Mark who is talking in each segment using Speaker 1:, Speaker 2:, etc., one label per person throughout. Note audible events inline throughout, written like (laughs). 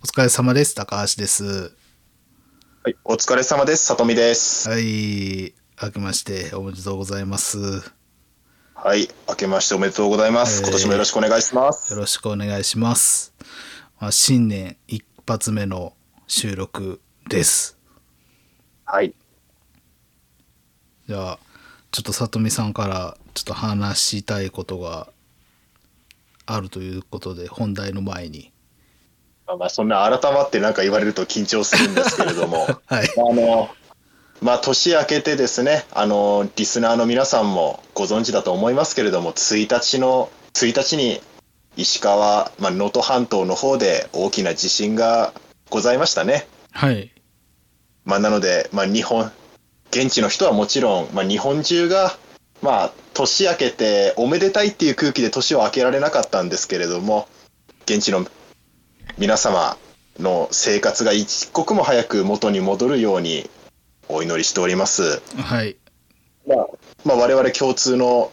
Speaker 1: お疲れ様です。高橋です。
Speaker 2: はい、お疲れ様です。さとみです。
Speaker 1: はい。明けましておめでとうございます。よ
Speaker 2: はい、明けましておめでとうございます。
Speaker 1: えー
Speaker 2: 今年もよろしくお願いします。
Speaker 1: ろしくお願いします。まあ、新年一発目の収録です。
Speaker 2: はい。
Speaker 1: じゃあ、ちょっとさとみさんからちょっと話したいことがあるということで、本題の前に。
Speaker 2: まあ、まあそんな改まってなんか言われると緊張するんですけれども、(laughs)
Speaker 1: はい。
Speaker 2: あの、まあ年明けてですね、あの、リスナーの皆さんもご存知だと思いますけれども、1日の、1日に石川、まあ、能登半島の方で大きな地震がございましたね。
Speaker 1: はい。
Speaker 2: まあ、なので、まあ、日本、現地の人はもちろん、まあ、日本中が、まあ、年明けておめでたいっていう空気で年を明けられなかったんですけれども、現地の皆様の生活が一刻も早く元に戻るようにお祈りしております。
Speaker 1: はい。
Speaker 2: まあ、まあ、我々共通の、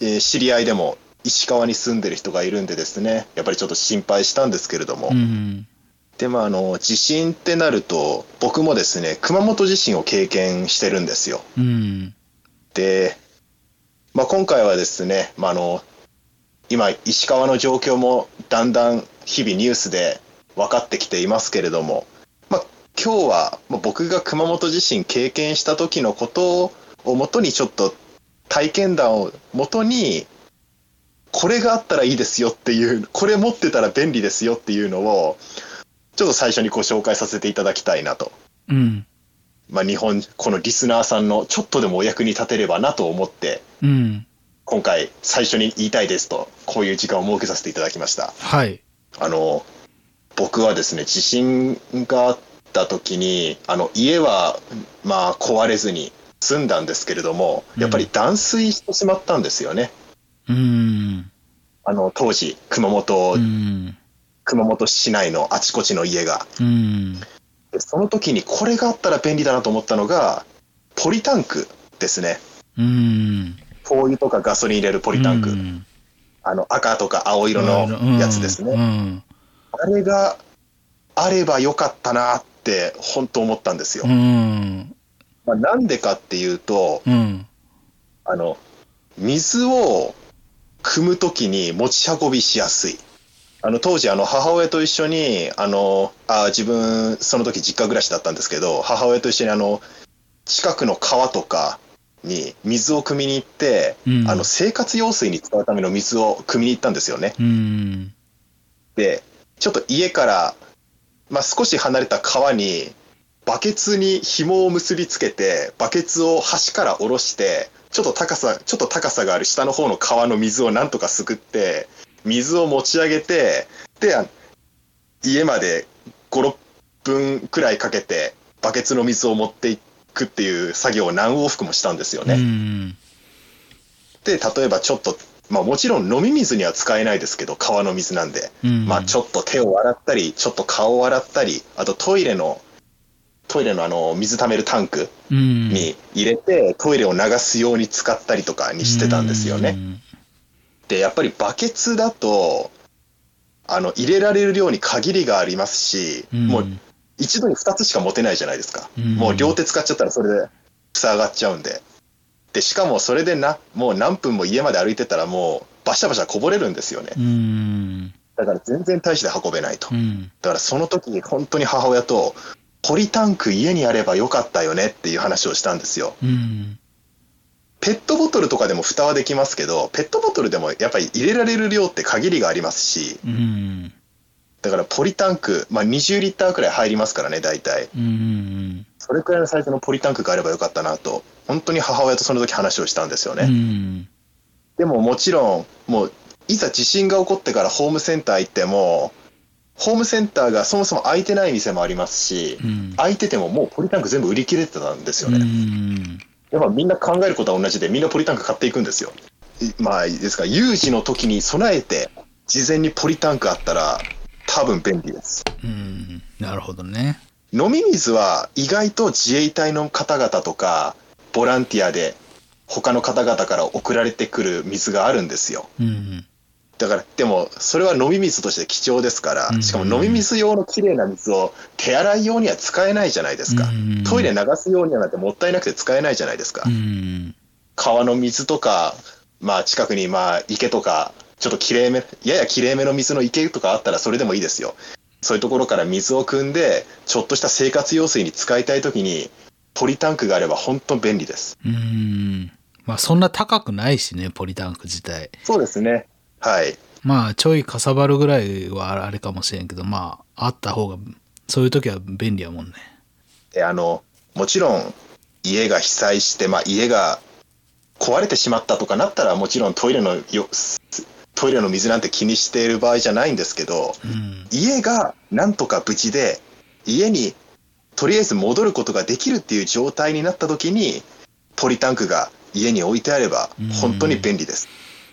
Speaker 2: えー知り合いでも石川に住んでる人がいるんでですね、やっぱりちょっと心配したんですけれども、
Speaker 1: うん。
Speaker 2: でまあ、あの地震ってなると僕もですね熊本地震を経験してるんですよ
Speaker 1: うん。
Speaker 2: で、まあ、今回はですね、まあ、あの今石川の状況もだんだん日々ニュースで分かってきていますけれども、まあ、今日はまあ僕が熊本地震経験した時のことをもとにちょっと体験談をもとにこれがあったらいいですよっていうこれ持ってたら便利ですよっていうのをちょっと最初にご紹介させていただきたいなと。
Speaker 1: うん。
Speaker 2: まあ、日本、このリスナーさんのちょっとでもお役に立てればなと思って、
Speaker 1: うん。
Speaker 2: 今回最初に言いたいですと、こういう時間を設けさせていただきました。
Speaker 1: はい。
Speaker 2: あの、僕はですね、地震があった時に、あの、家は、まあ、壊れずに済んだんですけれども、やっぱり断水してしまったんですよね。
Speaker 1: うん。
Speaker 2: あの、当時、熊本、
Speaker 1: うん。
Speaker 2: 熊本市内のあちこちの家が。
Speaker 1: うん。
Speaker 2: でその時にこれがあったら便利だなと思ったのが、ポリタンクですね。
Speaker 1: うん。
Speaker 2: 灯油とかガソリン入れるポリタンク。
Speaker 1: うん
Speaker 2: あの赤とか青色のやつですね。
Speaker 1: うん。
Speaker 2: あれがあればよかったなって本当思ったんですよ。
Speaker 1: うん。
Speaker 2: まあ、なんでかっていうと、
Speaker 1: うん。
Speaker 2: あの、水を汲むときに持ち運びしやすい。あの当時あの母親と一緒にあのあ自分その時実家暮らしだったんですけど母親と一緒にあの近くの川とかに水を汲みに行って、
Speaker 1: うん
Speaker 2: あの生活用水に使うための水を汲みに行ったんですよね。
Speaker 1: うん。
Speaker 2: でちょっと家から、まあ、少し離れた川にバケツに紐を結びつけてバケツを端から下ろしてちょっと高さちょっと高さがある下の方の川の水をなんとかすくって水を持ち上げてであ家まで56分くらいかけてバケツの水を持っていくっていう作業を何往復もしたんですよね。
Speaker 1: うん。
Speaker 2: で例えばちょっとまあもちろん飲み水には使えないですけど川の水なんで。
Speaker 1: うん。
Speaker 2: まあちょっと手を洗ったり、ちょっと顔を洗ったり、あとトイレの、トイレのあの水溜めるタンク
Speaker 1: うん。
Speaker 2: に入れて、トイレを流すように使ったりとかにしてたんですよね。で、やっぱりバケツだと、あの、入れられる量に限りがありますし、
Speaker 1: うん。
Speaker 2: もう一度に2つしか持てないじゃないですか。
Speaker 1: うん
Speaker 2: もう両手使っちゃったらそれで塞がっちゃうんで。で、しかもそれでな、もう何分も家まで歩いてたらもうバシャバシャこぼれるんですよね。
Speaker 1: うん。
Speaker 2: だから全然大して運べないと。
Speaker 1: うん。
Speaker 2: だからその時に本当に母親と、ポリタンク家にあればよかったよねっていう話をしたんですよ。
Speaker 1: うん。
Speaker 2: ペットボトルとかでも蓋はできますけど、ペットボトルでもやっぱり入れられる量って限りがありますし、
Speaker 1: うん。
Speaker 2: だからポリタンク、まあ20リッターくらい入りますからね、大体。
Speaker 1: うん。
Speaker 2: それくらいのサイズのポリタンクがあればよかったなと、本当に母親とその時話をしたんですよね。
Speaker 1: うん。
Speaker 2: でももちろん、もう、いざ地震が起こってからホームセンター行っても、ホームセンターがそもそも開いてない店もありますし、
Speaker 1: うん。
Speaker 2: 開いててももうポリタンク全部売り切れてたんですよ
Speaker 1: う
Speaker 2: ね。
Speaker 1: ん。
Speaker 2: やっぱみんな考えることは同じで、みんなポリタンク買っていくんですよ。いまあ、ですから、有事の時に備えて、事前にポリタンクあったら、多分便利です。
Speaker 1: うん。なるほどね。
Speaker 2: 飲み水は意外と自衛隊の方々とか、ボランティアで他の方々から送られてくる水があるんですよ。
Speaker 1: うん。
Speaker 2: だから、でも、それは飲み水として貴重ですから
Speaker 1: うん、
Speaker 2: しかも飲み水用のきれいな水を手洗い用には使えないじゃないですか
Speaker 1: うん。
Speaker 2: トイレ流すようにはなってもったいなくて使えないじゃないですか
Speaker 1: う。ん。
Speaker 2: 川の水とか、まあ近くにまあ池とか、ちょっときれいめ、ややきれいめの水の池とかあったらそれでもいいですよ。そういうところから水を汲んで、ちょっとした生活用水に使いたいときに、ポリタンクがあれば本当便利です。
Speaker 1: うん。まあそんな高くないしね、ポリタンク自体。
Speaker 2: そうですね。はい。
Speaker 1: まあちょいかさばるぐらいはあれかもしれんけど、まああった方が、そういう時は便利やもんね。
Speaker 2: であの、もちろん家が被災して、まあ家が壊れてしまったとかなったら、もちろんトイレのよ、トイレの水なんて気にしている場合じゃないんですけど、
Speaker 1: うん。
Speaker 2: 家がなんとか無事で家にとりあえず戻ることができるっていう状態になった時にポリタンクが家に置いてあれば
Speaker 1: うん
Speaker 2: 本当に便利です、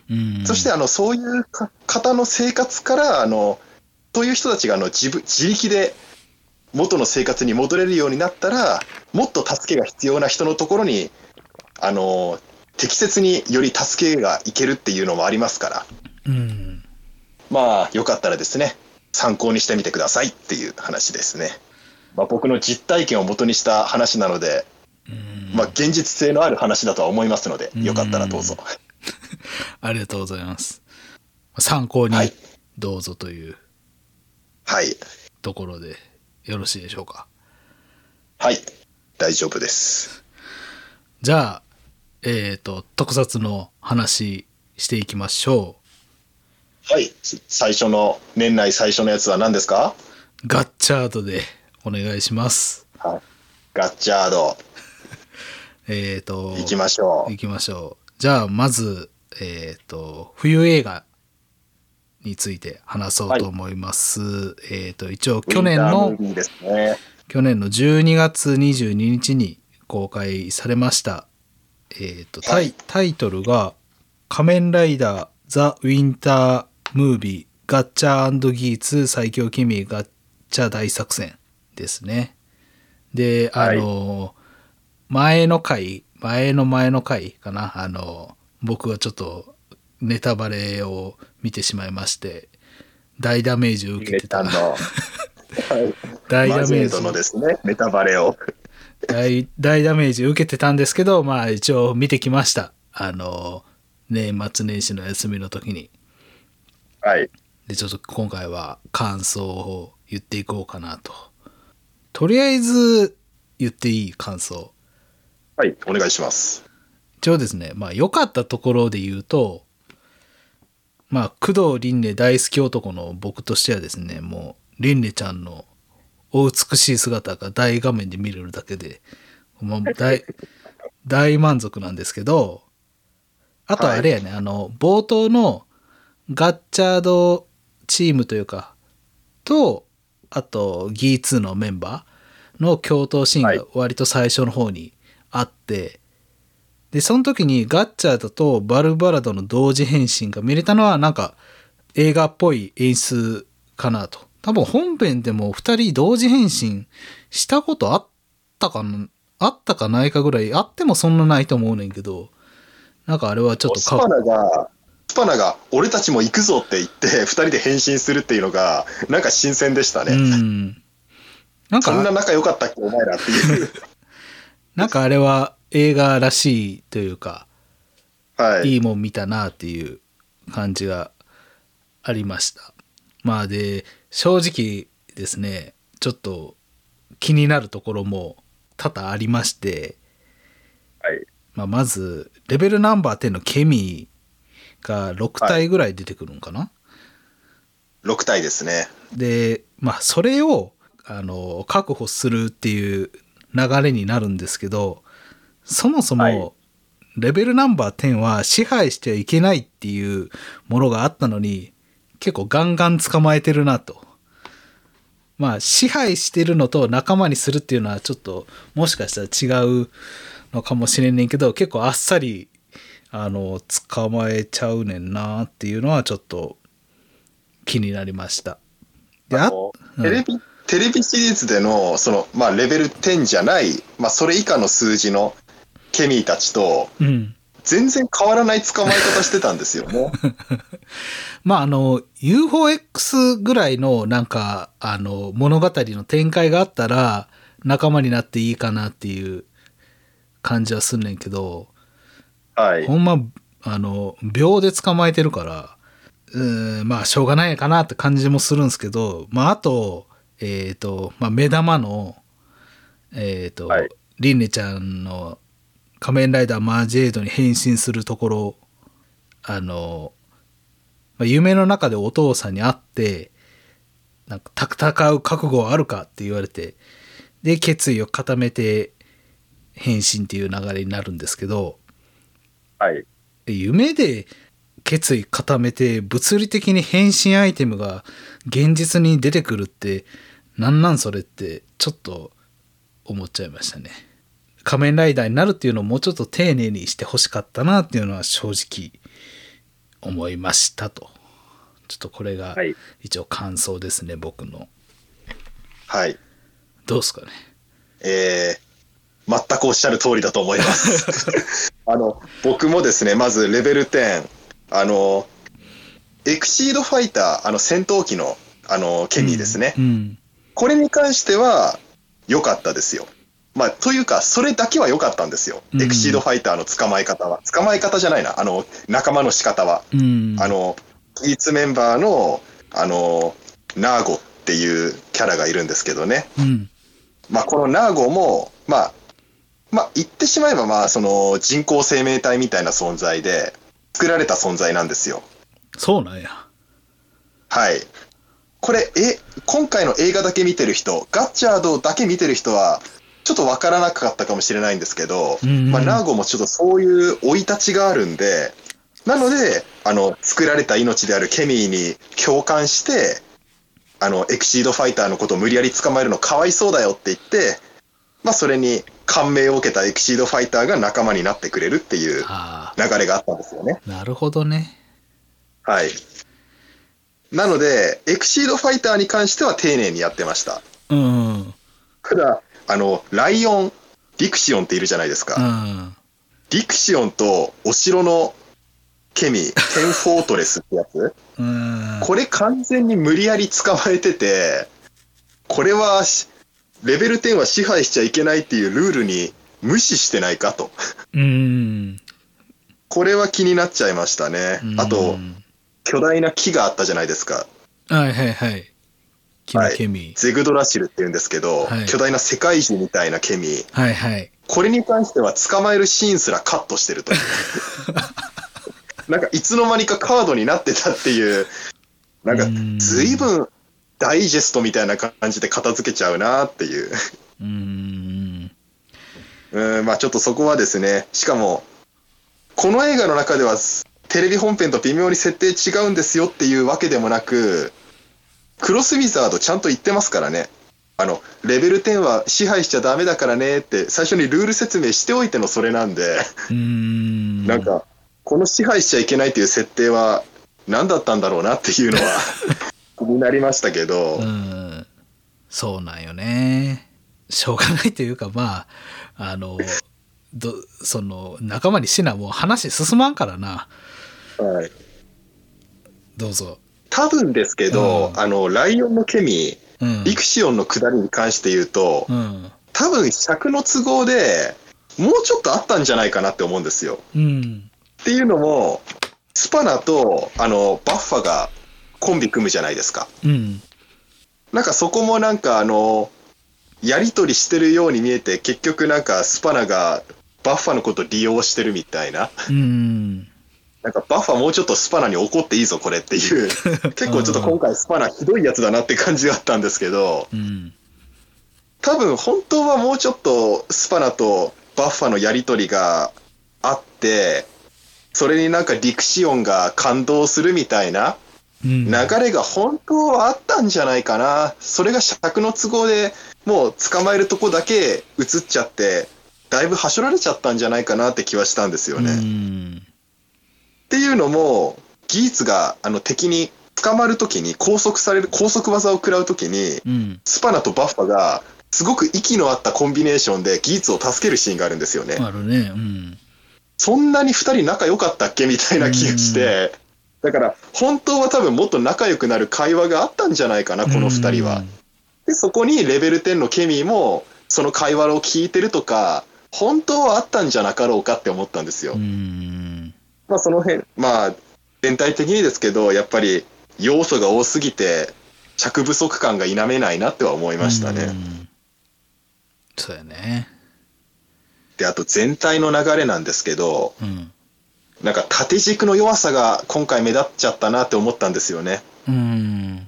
Speaker 1: うん。
Speaker 2: そしてあのそういうか方の生活からあのそういう人たちがあの自分自力で元の生活に戻れるようになったらもっと助けが必要な人のところにあの適切により助けがいけるっていうのもありますから
Speaker 1: うん。
Speaker 2: まあ、よかったらですね、参考にしてみてくださいっていう話ですね。まあ、僕の実体験を元にした話なので、
Speaker 1: うん
Speaker 2: まあ、現実性のある話だとは思いますので、
Speaker 1: うん
Speaker 2: よかったらどうぞ。(laughs)
Speaker 1: ありがとうございます。参考に
Speaker 2: はい
Speaker 1: どうぞという
Speaker 2: はい。
Speaker 1: ところでよろしいでしょうか？
Speaker 2: はい。大丈夫です。
Speaker 1: じゃあ、えっ、と、特撮の話していきましょ
Speaker 2: はい。最初の、年内最初のやつは何ですか？
Speaker 1: う。ガッチャードでお願いします。
Speaker 2: はい。ガッチャード、(laughs)
Speaker 1: えっ、と、
Speaker 2: 行きましょう。
Speaker 1: 行きましょう。じゃあ、まず、えっ、と、冬映画について話そうと思います。えっ、と、一応、去年の
Speaker 2: ね。
Speaker 1: 去年の12月22日に公開されました。えっ、と、タイ
Speaker 2: はい
Speaker 1: タイトルが、仮面ライダーザ・ウィンター・ムービーガッチャーギーツ最強君ガッチャ大作戦ですね。で、あの、前の回、前の前の回かな、あの、僕はちょっとネタバレを見てしまいまして、大ダメージを受けてた。
Speaker 2: の、はい。
Speaker 1: 大ダメージ
Speaker 2: のですね、ネタバレを。
Speaker 1: 大大ダメージ受けてたんですけど、まあ一応見てきました。あの、年末年始の休みの時に。
Speaker 2: はい。
Speaker 1: で、ちょっと今回は感想を言っていこうかなと。とりあえず言っていい感想？
Speaker 2: はい。お願いします。
Speaker 1: 一応ですね、まあ良かったところで言うと、まあ工藤凛音大好き男の僕としてはですね、もう凛音ちゃんのお美しい姿が大画面で見れるだけで、もう大、(laughs) 大満足なんですけど、あとあれやね、あの、冒頭のガッチャードチームというか、と、あと、ギー2のメンバーの共闘シーン
Speaker 2: はい
Speaker 1: が割と最初の方にあって、で、その時にガッチャードとバルバラドの同時変身が見れたのはなんか映画っぽい演出かなと。多分本編でも二人同時変身したことあったかな、あったかないかぐらい、あってもそんなないと思うねんけど、なんかあれはちょっとか
Speaker 2: スパナが、スパナが、俺たちも行くぞって言って、(laughs) 二人で変身するっていうのが、なんか新鮮でしたね。
Speaker 1: うん。なん
Speaker 2: そんな
Speaker 1: か、
Speaker 2: 仲良かったっけ、お前らっていう。(laughs)
Speaker 1: なんかあれは映画らしいというか、
Speaker 2: はい。
Speaker 1: いいもん見たなっていう感じがありました。まあで、正直ですね、ちょっと気になるところも多々ありまして、
Speaker 2: はい。
Speaker 1: まあ、まず、レベルナンバー10のケミーが6体ぐらい出てくるのかな、
Speaker 2: 6体ですね。
Speaker 1: で、まあ、それを、あの、確保するっていう流れになるんですけど、そもそ
Speaker 2: はい
Speaker 1: も、レベルナンバー10は支配してはいけないっていうものがあったのに、結構ガンガン捕まえてるなと。まあ、支配してるのと仲間にするっていうのはちょっと、もしかしたら違うのかもしれんねんけど、結構あっさり、あの、捕まえちゃうねんなっていうのはちょっと気になりました。で、あ
Speaker 2: あの
Speaker 1: うん
Speaker 2: テレビ、テレビシリーズでの、その、まあ、レベル10じゃない、まあ、それ以下の数字のケミーたちと、
Speaker 1: うん。
Speaker 2: 全然変わらない捕まえ方してたんですよね。(laughs)
Speaker 1: まあ、あの、UFOX ぐらいの、なんか、あの、物語の展開があったら、仲間になっていいかなっていう感じはすんねんけど、
Speaker 2: はい。
Speaker 1: ほんま、あの、秒で捕まえてるから、うーん、まあ、しょうがないかなって感じもするんですけど、まあ、あと、えっ、と、まあ、目玉の、えっ、と、
Speaker 2: はい
Speaker 1: リンネちゃんの仮面ライダーマージェイドに変身するところ、あの、まあ、夢の中でお父さんに会って、なんか戦う覚悟はあるかって言われて、で、決意を固めて変身っていう流れになるんですけど、
Speaker 2: はい。
Speaker 1: 夢で決意固めて物理的に変身アイテムが現実に出てくるってなんなんそれってちょっと思っちゃいましたね仮面ライダーになるっていうのをもうちょっと丁寧にしてほしかったなっていうのは正直思いましたとちょっとこれが
Speaker 2: はい。
Speaker 1: 一応感想ですね僕の
Speaker 2: はい。
Speaker 1: どうですかね
Speaker 2: えー、全くおっしゃる通りだと思います。(laughs) あの、僕もですね、まずレベル10、あの、エクシードファイター、あの戦闘機の、あの、ケミーですね。
Speaker 1: うん
Speaker 2: これに関しては良かったですよ。まあ、というか、それだけは良かったんですよ。
Speaker 1: うん
Speaker 2: エクシードファイターの捕まえ方は。捕まえ方じゃないな、あの、仲間の仕方は。
Speaker 1: うん
Speaker 2: あの、ギーツメンバーの、あの、ナーゴっていうキャラがいるんですけどね。
Speaker 1: うん
Speaker 2: まあ、このナーゴも、まあ、まあ、言ってしまえば、まあ、その人工生命体みたいな存在で、作られた存在なんですよ。
Speaker 1: そうなんや
Speaker 2: はい。これ、え、今回の映画だけ見てる人、ガッチャードだけ見てる人は、ちょっとわからなかったかもしれないんですけど、
Speaker 1: うんうん
Speaker 2: まあ、ナーゴもちょっとそういう生い立ちがあるんで、なので、あの、作られた命であるケミーに共感して、あの、エクシードファイターのことを無理やり捕まえるのかわいそうだよって言って、まあ、それに感銘を受けたエクシードファイターが仲間になってくれるっていう
Speaker 1: あ
Speaker 2: 流れがあったんですよね。
Speaker 1: あなるほどね
Speaker 2: はい。なので、エクシードファイターに関しては丁寧にやってました。
Speaker 1: うんうん
Speaker 2: ただ、あの、ライオン、リクシオンっているじゃないですか。リクシオンとお城のケミー、テンフォートレスってやつ、
Speaker 1: うん
Speaker 2: これ完全に無理やり捕まえてて、これはし、レベル10は支配しちゃいけないっていうルールに無視してないかと。
Speaker 1: うん
Speaker 2: これは気になっちゃいましたね。あ
Speaker 1: う
Speaker 2: と、
Speaker 1: ん
Speaker 2: 巨大な木があったじゃないですか。
Speaker 1: はいはいはい。キムケミ。
Speaker 2: ゼグドラシルって言うんですけど、
Speaker 1: はい
Speaker 2: 巨大な世界樹みたいなケミ。
Speaker 1: はいはい。
Speaker 2: これに関しては捕まえるシーンすらカットしてるという。(laughs) なんかいつの間にかカードになってたっていう、なんか
Speaker 1: うん
Speaker 2: 随分ダイジェストみたいな感じで片付けちゃうなっていう。
Speaker 1: うん。
Speaker 2: うん、まあちょっとそこはですね、しかも、この映画の中ではテレビ本編と微妙に設定違うんですよっていうわけでもなく、クロスウィザードちゃんと言ってますからね。あの、レベル10は支配しちゃダメだからねって最初にルール説明しておいてのそれなんで、
Speaker 1: うん。
Speaker 2: なんか、この支配しちゃいけないっていう設定は何だったんだろうなっていうのは (laughs) 気になりましたけど、
Speaker 1: うん。そうなんよね。しょうがないというか、まあ、あの、どその仲間にしなもう話進まんからな。
Speaker 2: はい、
Speaker 1: どうぞ。
Speaker 2: 多分ですけど、
Speaker 1: うん。
Speaker 2: あの、ライオンのケミ、
Speaker 1: うん。
Speaker 2: リクシオンの下りに関して言うと、
Speaker 1: うん。
Speaker 2: 多分尺の都合でもうちょっとあったんじゃないかなって思うんですよ。
Speaker 1: うん。
Speaker 2: っていうのも、スパナとあのバッファがコンビ組むじゃないですか。
Speaker 1: うん
Speaker 2: なんかそこもなんかあの、やりとりしてるように見えて、結局なんかスパナがバッファのこと利用してるみたいな。
Speaker 1: うん
Speaker 2: なんかバッファもうちょっとスパナに怒っていいぞこれっていう。(laughs) 結構ちょっと今回スパナひどいやつだなって感じがあったんですけど、
Speaker 1: うん
Speaker 2: 多分本当はもうちょっとスパナとバッファのやりとりがあって、それになんかリクシオンが感動するみたいな
Speaker 1: うん
Speaker 2: 流れが本当はあったんじゃないかな。それが尺の都合でもう捕まえるとこだけ映っちゃって、だいぶはしょられちゃったんじゃないかなって気はしたんですよね。
Speaker 1: う
Speaker 2: っ
Speaker 1: ん
Speaker 2: ていうのも、ギーツがあの敵に捕まるときに拘束される、拘束技を食らうときに、
Speaker 1: うん
Speaker 2: スパナとバッファがすごく息の合ったコンビネーションでギーツを助けるシーンがあるんですよね。
Speaker 1: あるねうん
Speaker 2: そんなに二人仲良かったっけみたいな気がして、だから本当は多分もっと仲良くなる会話があったんじゃないかな、この二人は。で、そこにレベル10のケミーも、その会話を聞いてるとか、本当はあったんじゃなかろうかって思ったんですよ。まあその辺、まあ全体的にですけど、やっぱり要素が多すぎて、着不足感が否めないなっては思いましたね。
Speaker 1: うんそうやね。
Speaker 2: で、あと全体の流れなんですけど、
Speaker 1: うん。
Speaker 2: なんか縦軸の弱さが今回目立っちゃったなって思ったんですよね。
Speaker 1: うん。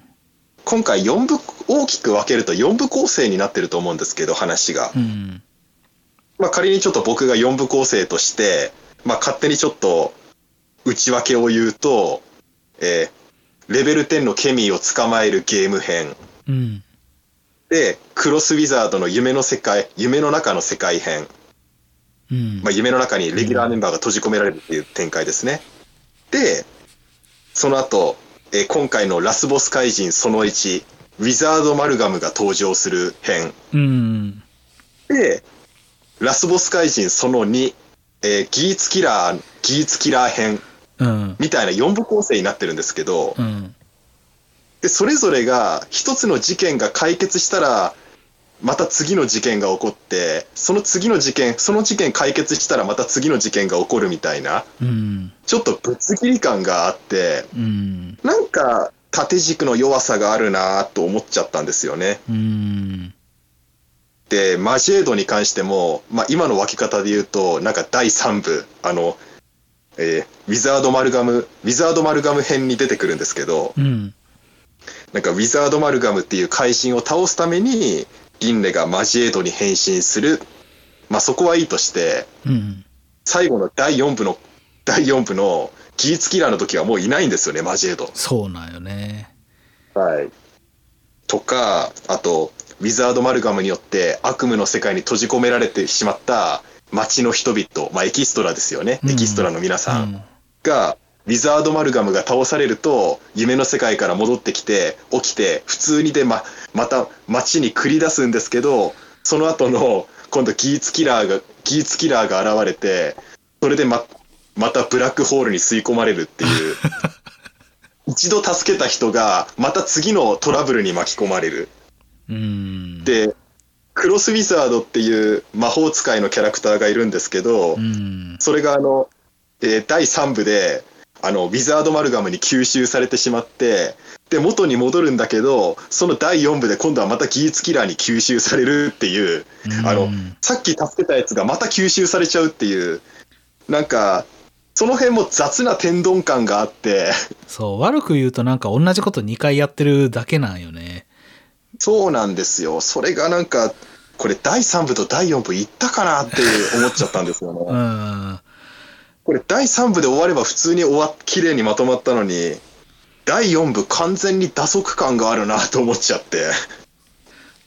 Speaker 2: 今回4部、大きく分けると4部構成になってると思うんですけど、話が
Speaker 1: う。ん。
Speaker 2: まあ仮にちょっと僕が4部構成として、まあ勝手にちょっと内訳を言うと、えーレベル10のケミーを捕まえるゲーム編。
Speaker 1: うん。
Speaker 2: で、クロスウィザードの夢の世界、夢の中の世界編。
Speaker 1: うん
Speaker 2: まあ、夢の中にレギュラーメンバーが閉じ込められるっていう展開ですね。で、その後、えー今回のラスボス怪人その1、ウィザードマルガムが登場する編。
Speaker 1: うん。
Speaker 2: で、ラスボス怪人その2、えーギーツキラー、ギーツキラー編
Speaker 1: うん。
Speaker 2: みたいな4部構成になってるんですけど、
Speaker 1: うん。
Speaker 2: で、それぞれが一つの事件が解決したら、また次の事件が起こって、その次の事件、その事件解決したらまた次の事件が起こるみたいな、
Speaker 1: うん。
Speaker 2: ちょっとぶつ切り感があって、
Speaker 1: うん。
Speaker 2: なんか縦軸の弱さがあるなと思っちゃったんですよね。
Speaker 1: うん。
Speaker 2: で、マジエードに関しても、まあ今の分け方で言うと、なんか第3部、あの、えーウィザードマルガム、ウィザードマルガム編に出てくるんですけど、
Speaker 1: うん。
Speaker 2: なんかウィザードマルガムっていう怪人を倒すために、リンレがマジエードに変身する。まあそこはいいとして、
Speaker 1: うん。
Speaker 2: 最後の第4部の、第4部のギーツキラーの時はもういないんですよね、マジエード。
Speaker 1: そうなんよね。
Speaker 2: はい。とか、あと、ウィザードマルガムによって悪夢の世界に閉じ込められてしまった街の人々、まあエキストラですよね、
Speaker 1: うん
Speaker 2: エキストラの皆さんが、ウィザードマルガムが倒されると、夢の世界から戻ってきて、起きて、普通にで、ま、また街に繰り出すんですけど、その後の、今度ギーツキラーが、ギーツキラーが現れて、それでま、またブラックホールに吸い込まれるっていう。(laughs) 一度助けた人が、また次のトラブルに巻き込まれる。
Speaker 1: うん。
Speaker 2: で、クロスウィザードっていう魔法使いのキャラクターがいるんですけど、
Speaker 1: うん。
Speaker 2: それがあの、えー第3部で、あの、ウィザードマルガムに吸収されてしまって、で、元に戻るんだけど、その第4部で今度はまたギーツキラーに吸収されるっていう、あの
Speaker 1: うん
Speaker 2: さっき助けたやつがまた吸収されちゃうっていう、なんか、その辺も雑な天丼感があって、
Speaker 1: そう、悪く言うとなんか同じこと2回やってるだけなんよね。
Speaker 2: そうなんですよ。それがなんか、これ第3部と第4部いったかなって思っちゃったんですよ
Speaker 1: う
Speaker 2: ね。
Speaker 1: ん。
Speaker 2: これ第3部で終われば普通に終わっ、綺麗にまとまったのに、第4部完全に打足感があるなと思っちゃって。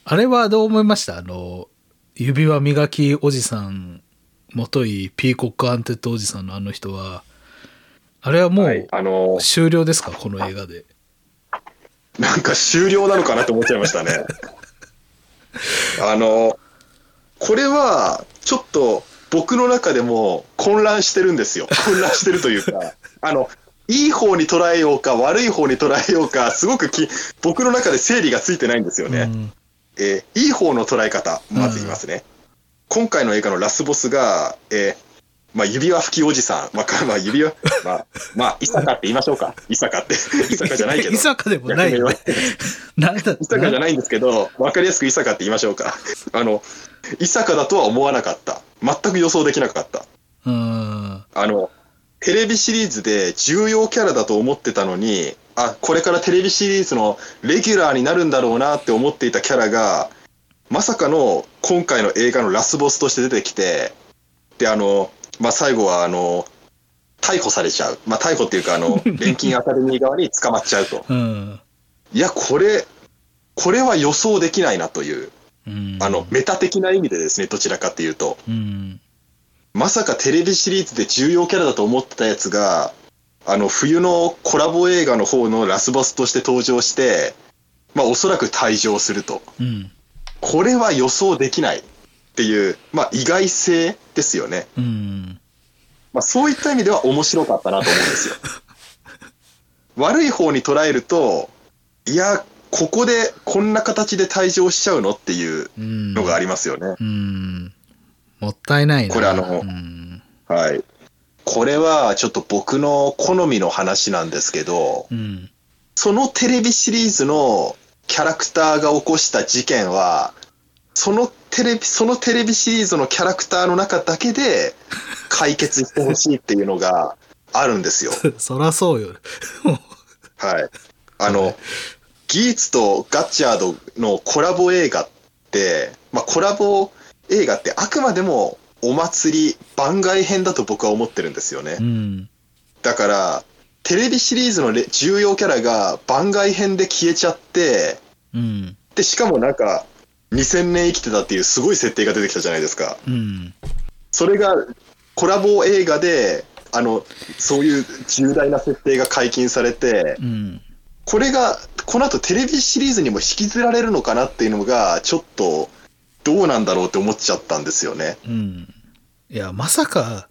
Speaker 1: あれはどう思いました？あの、指輪磨きおじさん、もといピーコックアンデッドおじさんのあの人は、あれはも
Speaker 2: はいうあの、
Speaker 1: 終了ですか？この映画で。
Speaker 2: なんか終了なのかなと思っちゃいましたね。(laughs) あの、これはちょっと僕の中でも混乱してるんですよ。(laughs) 混乱してるというか、あの、いい方に捉えようか悪い方に捉えようか、すごくき僕の中で整理がついてないんですよね。
Speaker 1: うん
Speaker 2: えーいい方の捉え方、まず言いますね。今回の映画のラスボスが、えーまあ、指輪吹きおじさん、まあ、かまあ、指輪、まあ、まあ、伊坂って言いましょうか。伊坂って。(laughs) 伊坂じゃないけど。
Speaker 1: 伊坂でもないよね。なんだ
Speaker 2: 伊坂じゃないんですけど、わかりやすく伊坂って言いましょうか。あの、伊坂だとは思わなかった。全く予想できなかった。
Speaker 1: うん。
Speaker 2: あの、テレビシリーズで重要キャラだと思ってたのに、あ、これからテレビシリーズのレギュラーになるんだろうなって思っていたキャラが、まさかの今回の映画のラスボスとして出てきて、で、あの、まあ、最後はあの、逮捕されちゃう。まあ、逮捕っていうか、あの、(laughs) 錬金アカデミー側に捕まっちゃうと。
Speaker 1: うん。
Speaker 2: いや、これ、これは予想できないなという、
Speaker 1: うん。
Speaker 2: あの、メタ的な意味でですね、どちらかっていうと。
Speaker 1: うん。
Speaker 2: まさかテレビシリーズで重要キャラだと思ってたやつが、あの、冬のコラボ映画の方のラスボスとして登場して、まあ、おそらく退場すると。
Speaker 1: うん。
Speaker 2: これは予想できないっていう、まあ、意外性ですよね。
Speaker 1: うん。
Speaker 2: まあ、そういった意味では面白かったなと思うんですよ。(laughs) 悪い方に捉えると、いや、ここでこんな形で退場しちゃうのっていう
Speaker 1: うん。
Speaker 2: のがありますよね。
Speaker 1: うん。もったいないな。
Speaker 2: これあの
Speaker 1: うん。
Speaker 2: はい。これはちょっと僕の好みの話なんですけど、
Speaker 1: うん。
Speaker 2: そのテレビシリーズのキャラクターが起こした事件は、そのテレビ、そのテレビシリーズのキャラクターの中だけで (laughs) 解決してほしいっていうのがあるんですよ。(laughs)
Speaker 1: そらそうよ。
Speaker 2: はい。あの、ギーツとガッチャードのコラボ映画って、まあコラボ映画ってあくまでもお祭り番外編だと僕は思ってるんですよね
Speaker 1: う。ん。
Speaker 2: だから、テレビシリーズのレ重要キャラが番外編で消えちゃって、
Speaker 1: うん。
Speaker 2: で、しかもなんか、2000年生きてたっていうすごい設定が出てきたじゃないですか。
Speaker 1: うん。
Speaker 2: それがコラボ映画で、あの、そういう重大な設定が解禁されて、
Speaker 1: うん。
Speaker 2: これが、この後テレビシリーズにも引きずられるのかなっていうのが、ちょっと、どうなんだろうって思っちゃったんですよね。
Speaker 1: うん。いや、まさか、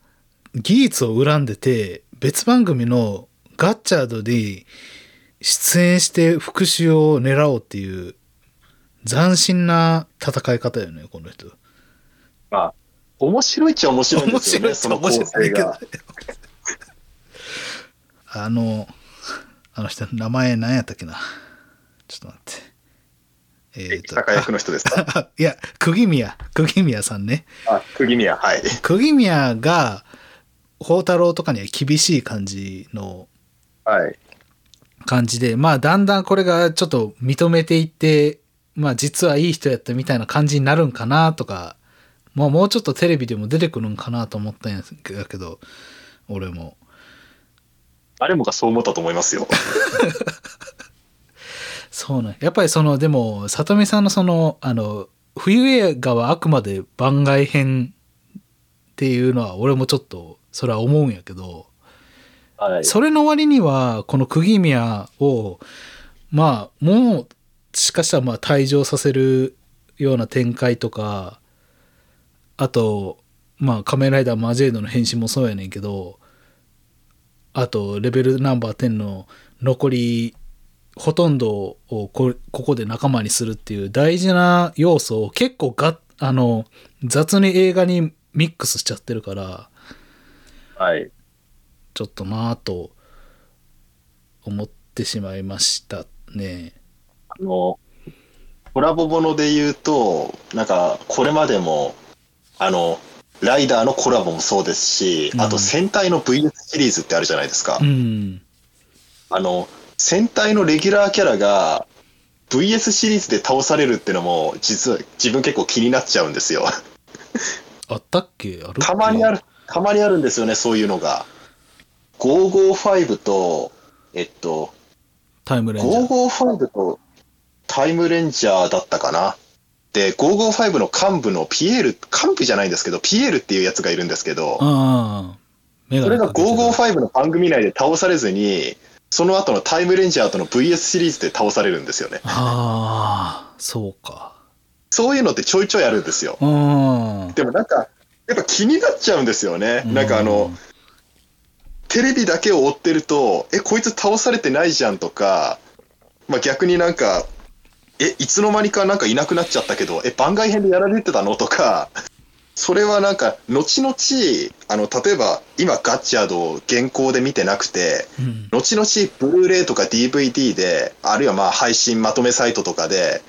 Speaker 1: ギーツを恨んでて、別番組のガッチャードで出演して復讐を狙おうっていう斬新な戦い方よね、この人。
Speaker 2: まあ、面白いっちゃ面白いですよね、
Speaker 1: 白いっちゃ
Speaker 2: その構
Speaker 1: 面白
Speaker 2: 成
Speaker 1: いけど
Speaker 2: が。。
Speaker 1: あの、あの人、名前何やったっけな。ちょっと待って。えっ、と。
Speaker 2: 高役の人ですか？
Speaker 1: あ (laughs) いや、釘宮、釘宮さんね。
Speaker 2: あ、釘宮、はい。
Speaker 1: 釘宮が、宝太郎とかには厳しい感じの
Speaker 2: はい。
Speaker 1: 感じで、まあだんだんこれがちょっと認めていって、まあ実はいい人やったみたいな感じになるんかなとか、まあもうちょっとテレビでも出てくるんかなと思ったんやけど、俺も。
Speaker 2: 誰もがそう思ったと思いますよ。(laughs)
Speaker 1: そうね。やっぱりその、でも、里見さんのその、あの、冬映画はあくまで番外編っていうのは俺もちょっとそれは思うんやけど、
Speaker 2: はい。
Speaker 1: それの割には、この釘宮を、まあ、もう、しかしたらまあ退場させるような展開とか、あと、まあ、仮面ライダーマジェイドの変身もそうやねんけど、あと、レベルナンバー10の残り、ほとんどをこここで仲間にするっていう大事な要素を結構があの雑に映画にミックスしちゃってるから
Speaker 2: はい。
Speaker 1: ちょっとなぁと思ってしまいましたね。
Speaker 2: あの、コラボもので言うと、なんか、これまでも、あの、ライダーのコラボもそうですし、あと
Speaker 1: うん
Speaker 2: 戦隊の VS シリーズってあるじゃないですか。
Speaker 1: うん。
Speaker 2: あの、戦隊のレギュラーキャラが VS シリーズで倒されるっていうのも、実は自分結構気になっちゃうんですよ。
Speaker 1: あったっけ？ある
Speaker 2: たまにある、たまにあるんですよね、そういうのが。555と、えっと、
Speaker 1: タイムレンジャー。
Speaker 2: 555とタイムレンジャーだったかな。で、555の幹部のピエール、幹部じゃないんですけど、ピエールっていうやつがいるんですけど、それが555の番組内で倒されずに、その後のタイムレンジャーとの VS シリーズで倒されるんですよね。
Speaker 1: ああ、そうか。
Speaker 2: そういうのってちょいちょいあるんですよ。でもなんか、やっぱ気になっちゃうんですよね。なんかあの、テレビだけを追ってると、え、こいつ倒されてないじゃんとか、まあ、逆になんか、え、いつの間にかなんかいなくなっちゃったけど、え、番外編でやられてたの？とか、それはなんか、後々、あの、例えば、今、ガッチャードを現行で見てなくて、
Speaker 1: うん。
Speaker 2: 後々、ブルーレイとか DVD で、あるいはまあ、配信まとめサイトとかで、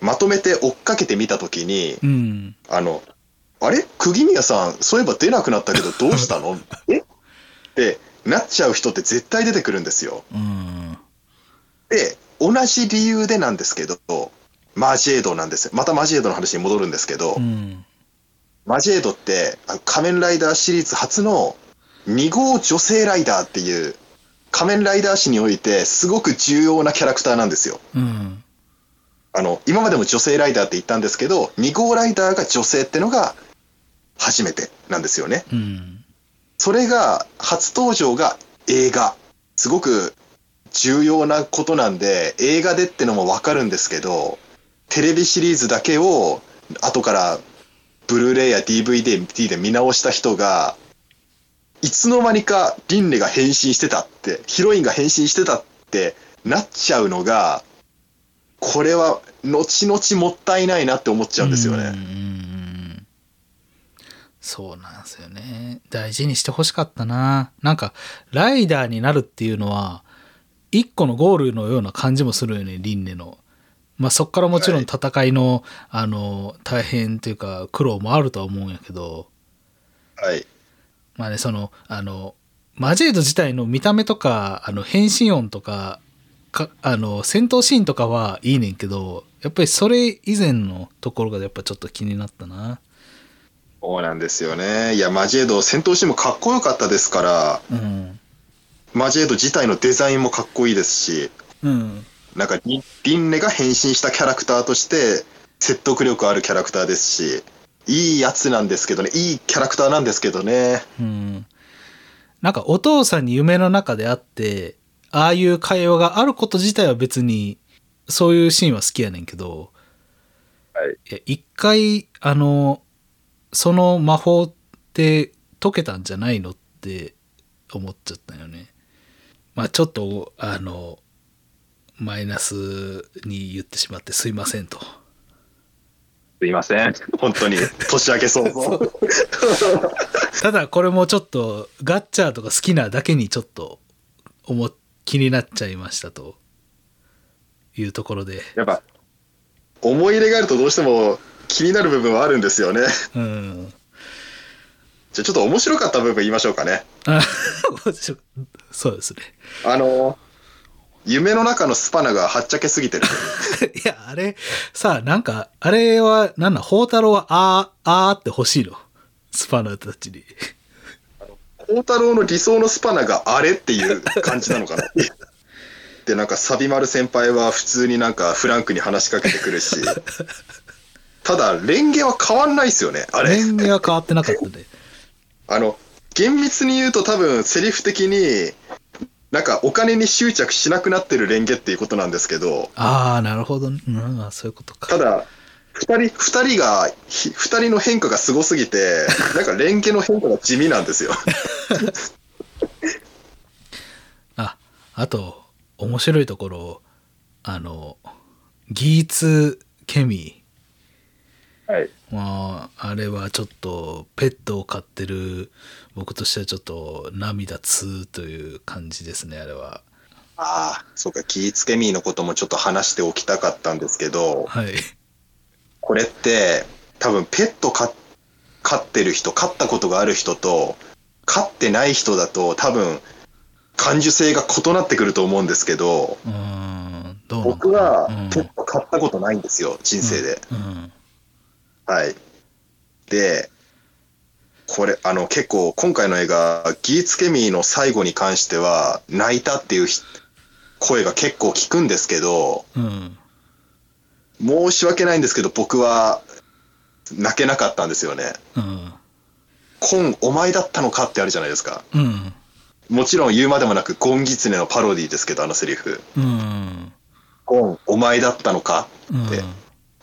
Speaker 2: まとめて追っかけてみたときに、
Speaker 1: うん。
Speaker 2: あの、あれ？釘宮さん、そういえば出なくなったけど、どうしたの？(laughs) え？ってなっちゃう人って絶対出てくるんですよ。
Speaker 1: うん。
Speaker 2: で、同じ理由でなんですけど、マジェードなんですよ。またマジェードの話に戻るんですけど、
Speaker 1: うん。
Speaker 2: マジェードって、あ仮面ライダーシリーズ初の2号女性ライダーっていう、仮面ライダー史においてすごく重要なキャラクターなんですよ。
Speaker 1: うん。
Speaker 2: あの、今までも女性ライダーって言ったんですけど、2号ライダーが女性ってのが初めてなんですよね。
Speaker 1: うん。
Speaker 2: それが、初登場が映画。すごく重要なことなんで、映画でってのもわかるんですけど、テレビシリーズだけを後からブルーレイや DVD で見直した人が、いつの間にかリンネが変身してたって、ヒロインが変身してたってなっちゃうのが、これは後々もったいないなって思っちゃうんですよ
Speaker 1: うんう
Speaker 2: ね。
Speaker 1: んそうなんですよね。大事にしてほしかったな。なんか、ライダーになるっていうのは、一個のゴールのような感じもするよね、リンネの。まあそっからもちろん戦いの、あの、大変というか苦労もあるとは思うんやけど、
Speaker 2: はい。
Speaker 1: まあね、その、あの、マジェード自体の見た目とか、あの、変身音とか、かあの、戦闘シーンとかはいいねんけど、やっぱりそれ以前のところがやっぱちょっと気になったな。
Speaker 2: そうなんですよね。いや、マジェード、戦闘シーンもかっこよかったですから、
Speaker 1: うん。
Speaker 2: マジェード自体のデザインもかっこいいですし、
Speaker 1: うん。
Speaker 2: なんかリ、リンネが変身したキャラクターとして、説得力あるキャラクターですし、いいやつなんですけどね、いいキャラクターなんですけどね。
Speaker 1: うん。なんかお父さんに夢の中であって、ああいう会話があること自体は別に、そういうシーンは好きやねんけど、
Speaker 2: はい。
Speaker 1: いや一回、あの、その魔法って解けたんじゃないのって思っちゃったよね。まあちょっと、あの、マイナスに言ってしまってすいませんと。
Speaker 2: すいません。本当に、年明け早々。(laughs)
Speaker 1: ただこれもちょっとガッチャーとか好きなだけにちょっと思気になっちゃいましたというところで。
Speaker 2: やっぱ、思い入れがあるとどうしても気になる部分はあるんですよね。
Speaker 1: うん。
Speaker 2: じゃあちょっと面白かった部分言いましょうかね。
Speaker 1: あそうですね。
Speaker 2: あの、夢の中のスパナがはっちゃけすぎてる。(laughs)
Speaker 1: いや、あれ、さあ、なんか、あれは、なんだ、宝太郎は、あー、あーって欲しいの？スパナたちに。
Speaker 2: 孝太郎の理想のスパナがあれっていう感じなのかな？(laughs) で、なんかサビ丸先輩は普通になんかフランクに話しかけてくるし、ただ、レンゲは変わんないですよね、あれ。
Speaker 1: 年齢は変わってなかったんで。
Speaker 2: あの、厳密に言うと多分セリフ的に、なんかお金に執着しなくなってるレンゲっていうことなんですけど、
Speaker 1: ああ、なるほど。うん、あそういうことか。
Speaker 2: ただ、二人、二人が、ひ二人の変化がすごすぎて、(laughs) なんかレンゲの変化が地味なんですよ。(laughs)
Speaker 1: あ、あと、面白いところ、あの、ギーツ・ケミ
Speaker 2: はい。
Speaker 1: まあ、あれはちょっと、ペットを飼ってる僕としてはちょっと涙つという感じですね、あれは。
Speaker 2: ああ、そうか、キーツケミーのこともちょっと話しておきたかったんですけど、
Speaker 1: はい。
Speaker 2: これって、多分ペット飼飼ってる人、飼ったことがある人と、飼ってない人だと、多分感受性が異なってくると思うんですけど、僕は
Speaker 1: うん
Speaker 2: ペット飼ったことないんですよ、人生で。
Speaker 1: うん。
Speaker 2: はい。で、これ、あの、結構、今回の映画、ギーツケミーの最後に関しては、泣いたっていうひ声が結構聞くんですけど、
Speaker 1: うん。
Speaker 2: 申し訳ないんですけど、僕は、泣けなかったんですよね。
Speaker 1: うん。
Speaker 2: コン、お前だったのかってあるじゃないですか。
Speaker 1: うん。
Speaker 2: もちろん言うまでもなく、ゴンギツネのパロディですけど、あのセリフ。
Speaker 1: うん。
Speaker 2: コン、お前だったのか
Speaker 1: うん。
Speaker 2: で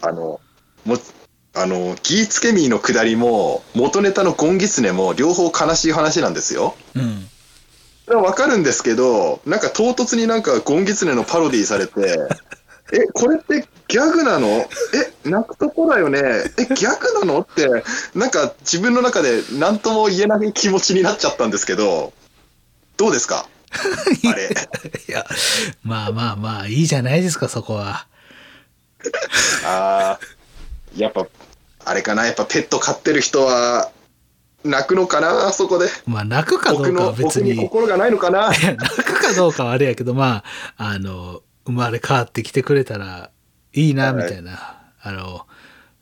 Speaker 2: あの、も、あの、ギーツケミーの下りも、元ネタのゴンギツネも、両方悲しい話なんですよ。
Speaker 1: うん。
Speaker 2: わかるんですけど、なんか唐突になんかゴンギツネのパロディされて、(laughs) え、これってギャグなの？え、泣くとこだよね？え、ギャグなの？って、なんか自分の中で何とも言えない気持ちになっちゃったんですけど、どうですか？(laughs) あれ。
Speaker 1: いや、まあまあまあ、いいじゃないですか、そこは。
Speaker 2: ああ、やっぱ、あれかな、やっぱペット飼ってる人は、泣くのかな、そこで。
Speaker 1: まあ、泣くかどうかは別
Speaker 2: 僕に
Speaker 1: に。
Speaker 2: 心がないのかな？(laughs)
Speaker 1: 泣くかどうかはあれやけど、まあ、あの、生まれ変わってきてくれたらいいな、みたいな。あの、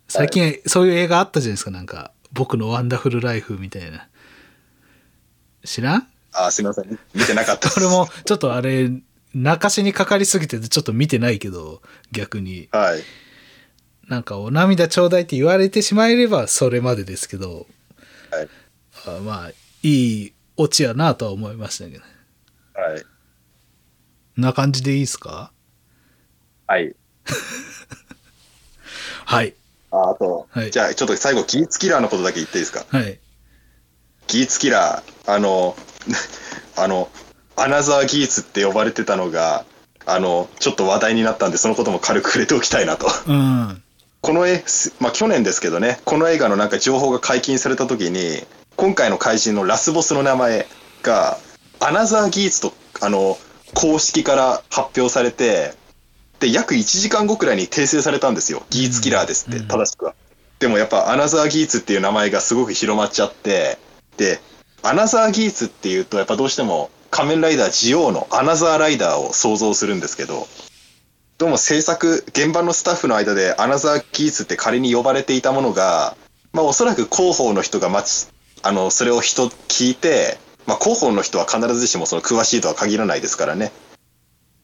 Speaker 1: 最近そういう映画あったじゃないですか、なんか、僕のワンダフルライフみたいな。知らん？
Speaker 2: あーすみません、見てなかったです。(laughs)
Speaker 1: これも、ちょっとあれ、泣かしにかかりすぎててちょっと見てないけど、逆に。
Speaker 2: はい。
Speaker 1: なんか、お涙ちょうだいって言われてしまえればそれまでですけど、
Speaker 2: はい。
Speaker 1: あまあ、いいオチやなとは思いましたけど。
Speaker 2: はい。
Speaker 1: な感じでいいですか？
Speaker 2: はい。(laughs)
Speaker 1: はい。
Speaker 2: ああと、
Speaker 1: はい
Speaker 2: じゃあちょっと最後、ギーツキラーのことだけ言っていいですか？
Speaker 1: はい。
Speaker 2: ギーツキラー、あの、(laughs) あの、アナザーギーツって呼ばれてたのが、あの、ちょっと話題になったんで、そのことも軽く触れておきたいなと。
Speaker 1: うん。
Speaker 2: この絵、すまあ、去年ですけどね、この映画のなんか情報が解禁された時に、今回の怪人のラスボスの名前が、アナザーギーツと、あの、公式から発表されて、で、約1時間後くらいに訂正されたんですよ。ギーツキラーですって、
Speaker 1: うん
Speaker 2: 正しくは。でもやっぱアナザーギーツっていう名前がすごく広まっちゃって、で、アナザーギーツっていうと、やっぱどうしても仮面ライダージオウのアナザーライダーを想像するんですけど、どうも制作、現場のスタッフの間でアナザーギーツって仮に呼ばれていたものが、まあおそらく広報の人が待ち、あの、それを人聞いて、まあ広報の人は必ずしもその詳しいとは限らないですからね。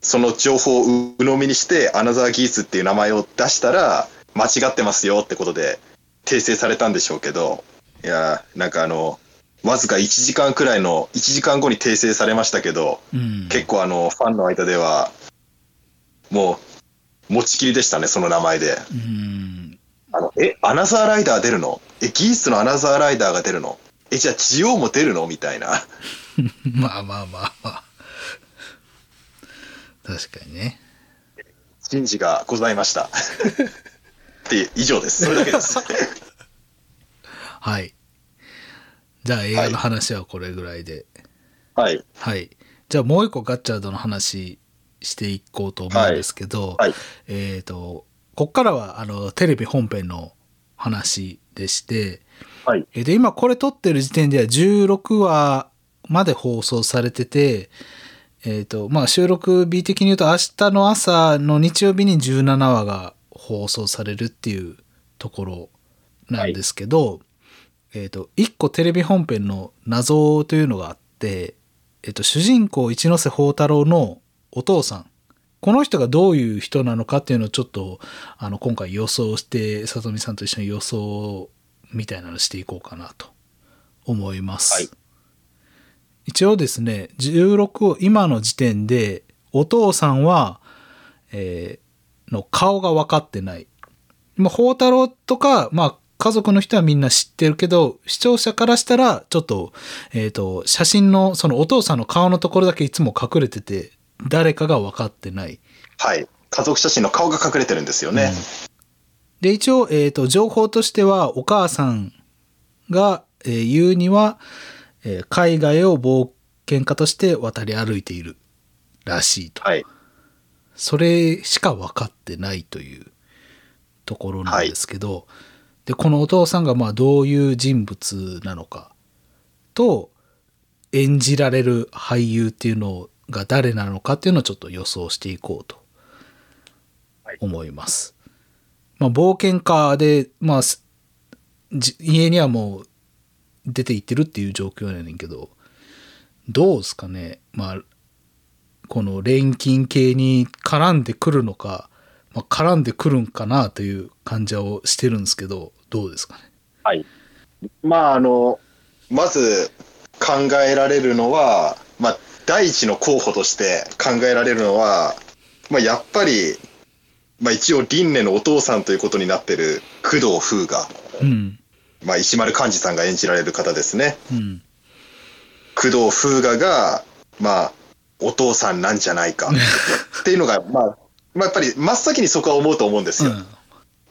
Speaker 2: その情報を鵜呑みにして、アナザーギーツっていう名前を出したら、間違ってますよってことで訂正されたんでしょうけど、いやー、なんかあの、わずか1時間くらいの、1時間後に訂正されましたけど、
Speaker 1: うん。
Speaker 2: 結構あの、ファンの間では、もう、持ちきりでしたね、その名前で。
Speaker 1: うん。
Speaker 2: あの、え、アナザーライダー出るの？え、ギースのアナザーライダーが出るの？え、じゃあ、ジオウも出るの？みたいな。(laughs)
Speaker 1: まあまあまあまあ。確かにね。
Speaker 2: 人事がございました。で、以上です。それだけです。(laughs)
Speaker 1: はい。じゃあ映画の話はこれぐらいで。
Speaker 2: はい。
Speaker 1: はい。じゃあもう一個ガッチャードの話していこうと思うんですけど、
Speaker 2: はい。
Speaker 1: えっ、と、こっからはあのテレビ本編の話でして、
Speaker 2: はい。
Speaker 1: えーで今これ撮ってる時点では16話まで放送されてて、えっ、と、まあ収録日的に言うと明日の朝の日曜日に17話が放送されるっていうところなんですけど、えっ、と、一個テレビ本編の謎というのがあって、えっ、と、主人公一ノ瀬宝太郎のお父さん、この人がどういう人なのかっていうのをちょっと、あの、今回予想して、さとみさんと一緒に予想みたいなのしていこうかなと思います。
Speaker 2: はい
Speaker 1: 一応ですね、16を今の時点で、お父さんは、えーの顔が分かってない。まあ、宝太郎とか、まあ、家族の人はみんな知ってるけど、視聴者からしたら、ちょっと、えっ、と、写真の、そのお父さんの顔のところだけいつも隠れてて、誰かが分かってない。
Speaker 2: はい。家族写真の顔が隠れてるんですよね。
Speaker 1: で、一応、えっ、と、情報としては、お母さんが、えー言うには、えー海外を冒険家として渡り歩いているらしいと。
Speaker 2: はい。
Speaker 1: それしか分かってないというところなんですけど、で、このお父さんがまあどういう人物なのかと、演じられる俳優っていうのが誰なのかっていうのをちょっと予想していこうと
Speaker 2: はい
Speaker 1: 思います。まあ、冒険家で、まあ、家にはもう出て行ってるっていう状況やねんけど、どうですかね。まあ、この錬金系に絡んでくるのか、まあ、絡んでくるんかなという感じをしてるんですけど、どうですかね。
Speaker 2: はい。まあ、あの、まず考えられるのは、まあ、第一の候補として考えられるのは、まあ、やっぱり、まあ、一応、輪廻のお父さんということになってる工藤風が、
Speaker 1: うん。
Speaker 2: まあ、石丸幹二さんが演じられる方ですね。
Speaker 1: うん。
Speaker 2: 工藤風雅が、まあ、お父さんなんじゃないか (laughs) っていうのが、まあ、まあ、やっぱり真っ先にそこは思うと思うんですよ。
Speaker 1: うん。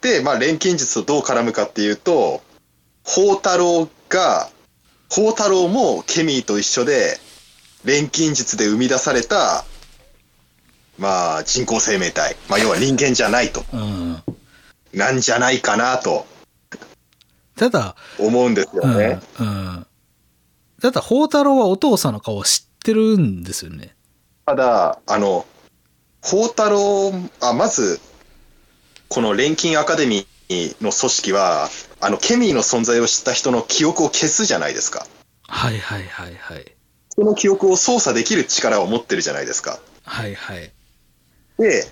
Speaker 2: で、まあ、錬金術とどう絡むかっていうと、宝太郎が、宝太郎もケミーと一緒で、錬金術で生み出された、まあ、人工生命体。まあ、要は人間じゃないと。
Speaker 1: うん。
Speaker 2: なんじゃないかなと
Speaker 1: ただ、
Speaker 2: 思うんですよ
Speaker 1: うん。
Speaker 2: ね。
Speaker 1: うん。ただ、宝太郎はお父さんの顔を知ってるんですよね。
Speaker 2: ただ、あの、宝太郎、あ、まず、この錬金アカデミーの組織は、あの、ケミーの存在を知った人の記憶を消すじゃないですか。
Speaker 1: はいはいはいはい。
Speaker 2: その記憶を操作できる力を持ってるじゃないですか。
Speaker 1: はいはい。
Speaker 2: で、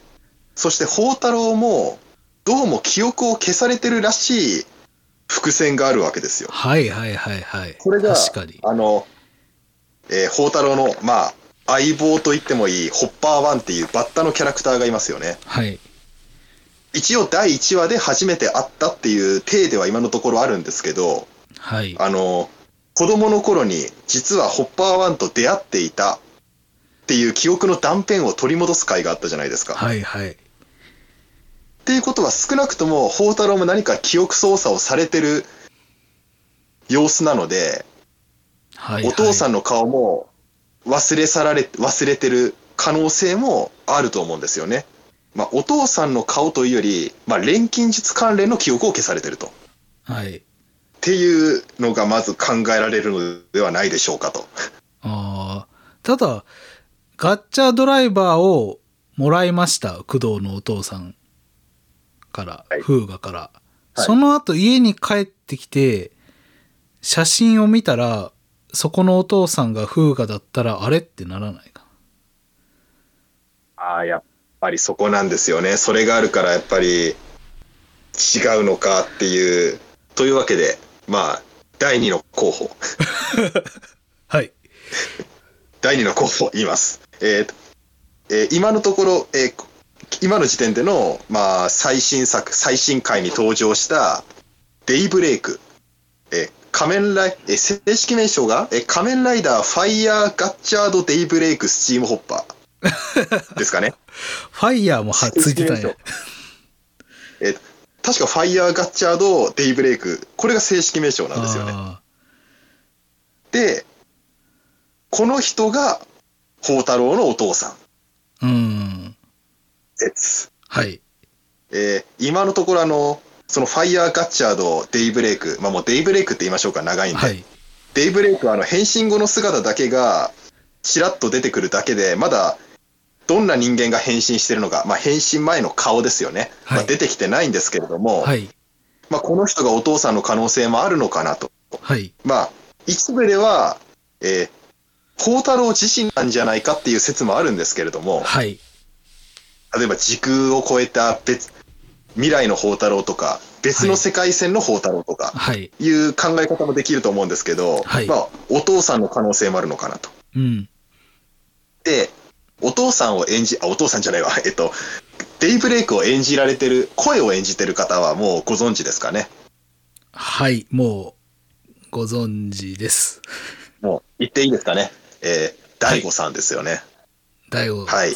Speaker 2: そして宝太郎も、どうも記憶を消されてるらしい伏線があるわけですよ。
Speaker 1: はいはいはいはい。
Speaker 2: これが、
Speaker 1: 確かに。
Speaker 2: あの、えー宝太郎の、まあ、相棒と言ってもいい、ホッパーワンっていうバッタのキャラクターがいますよね。
Speaker 1: はい。
Speaker 2: 一応第1話で初めて会ったっていう体では今のところあるんですけど、
Speaker 1: はい。
Speaker 2: あの、子供の頃に実はホッパーワンと出会っていたっていう記憶の断片を取り戻す回があったじゃないですか。
Speaker 1: はいはい。
Speaker 2: っていうことは少なくとも宝太郎も何か記憶操作をされてる様子なので、
Speaker 1: はい、はい。
Speaker 2: お父さんの顔も忘れ去られ、忘れてる可能性もあると思うんですよね。まあ、お父さんの顔というより、まあ、錬金術関連の記憶を消されてると。
Speaker 1: はい。
Speaker 2: っていうのがまず考えられるのではないでしょうかと。
Speaker 1: ああ。ただ、ガッチャドライバーをもらいました。工藤のお父さんから、
Speaker 2: はい
Speaker 1: 風雅から。
Speaker 2: はい
Speaker 1: その後家に帰ってきて、写真を見たら、そこのお父さんが風雅だったら、あれってならないか
Speaker 2: ああ、やっぱりそこなんですよね。それがあるからやっぱり違うのかっていう。というわけで、まあ、第二の候補。(laughs)
Speaker 1: はい。
Speaker 2: 第二の候補言います。えーとえー今のところ、えー今の時点での、まあ、最新作、最新回に登場した、デイブレイク。えー仮面ライ、えー正式名称が、えー仮面ライダーファイヤーガッチャードデイブレイクスチームホッパー。(laughs) ですかね。
Speaker 1: ファイヤーもはついてたんや。
Speaker 2: えー確かファイヤーガッチャードデイブレイク。これが正式名称なんですよね。
Speaker 1: あ
Speaker 2: で、この人が、宝太郎のお父さん。
Speaker 1: ーうん。
Speaker 2: 説。
Speaker 1: はい。
Speaker 2: えー今のところあの、そのファイヤーガッチャード、デイブレイク、まあもうデイブレイクって言いましょうか、長いんで。
Speaker 1: はい。
Speaker 2: デイブレイクはあの変身後の姿だけが、ちらっと出てくるだけで、まだ、どんな人間が変身してるのか、まあ変身前の顔ですよね。
Speaker 1: はい
Speaker 2: まあ出てきてないんですけれども、
Speaker 1: はい。
Speaker 2: まあこの人がお父さんの可能性もあるのかなと。
Speaker 1: はい。
Speaker 2: まあ、一部では、えー、宝太郎自身なんじゃないかっていう説もあるんですけれども、
Speaker 1: はい。
Speaker 2: 例えば時空を超えた別、未来の宝太郎とか、別の世界線の宝太郎とか、
Speaker 1: はい。
Speaker 2: いう考え方もできると思うんですけど、
Speaker 1: はい
Speaker 2: まあ、お父さんの可能性もあるのかなと。
Speaker 1: うん。
Speaker 2: で、お父さんを演じ、あ、お父さんじゃないわ、えっと、デイブレイクを演じられてる、声を演じてる方はもうご存知ですかね？
Speaker 1: はい。もう、ご存知です。
Speaker 2: もう言っていいですかね？えー、大悟さんですよね。
Speaker 1: 大悟さん。
Speaker 2: はい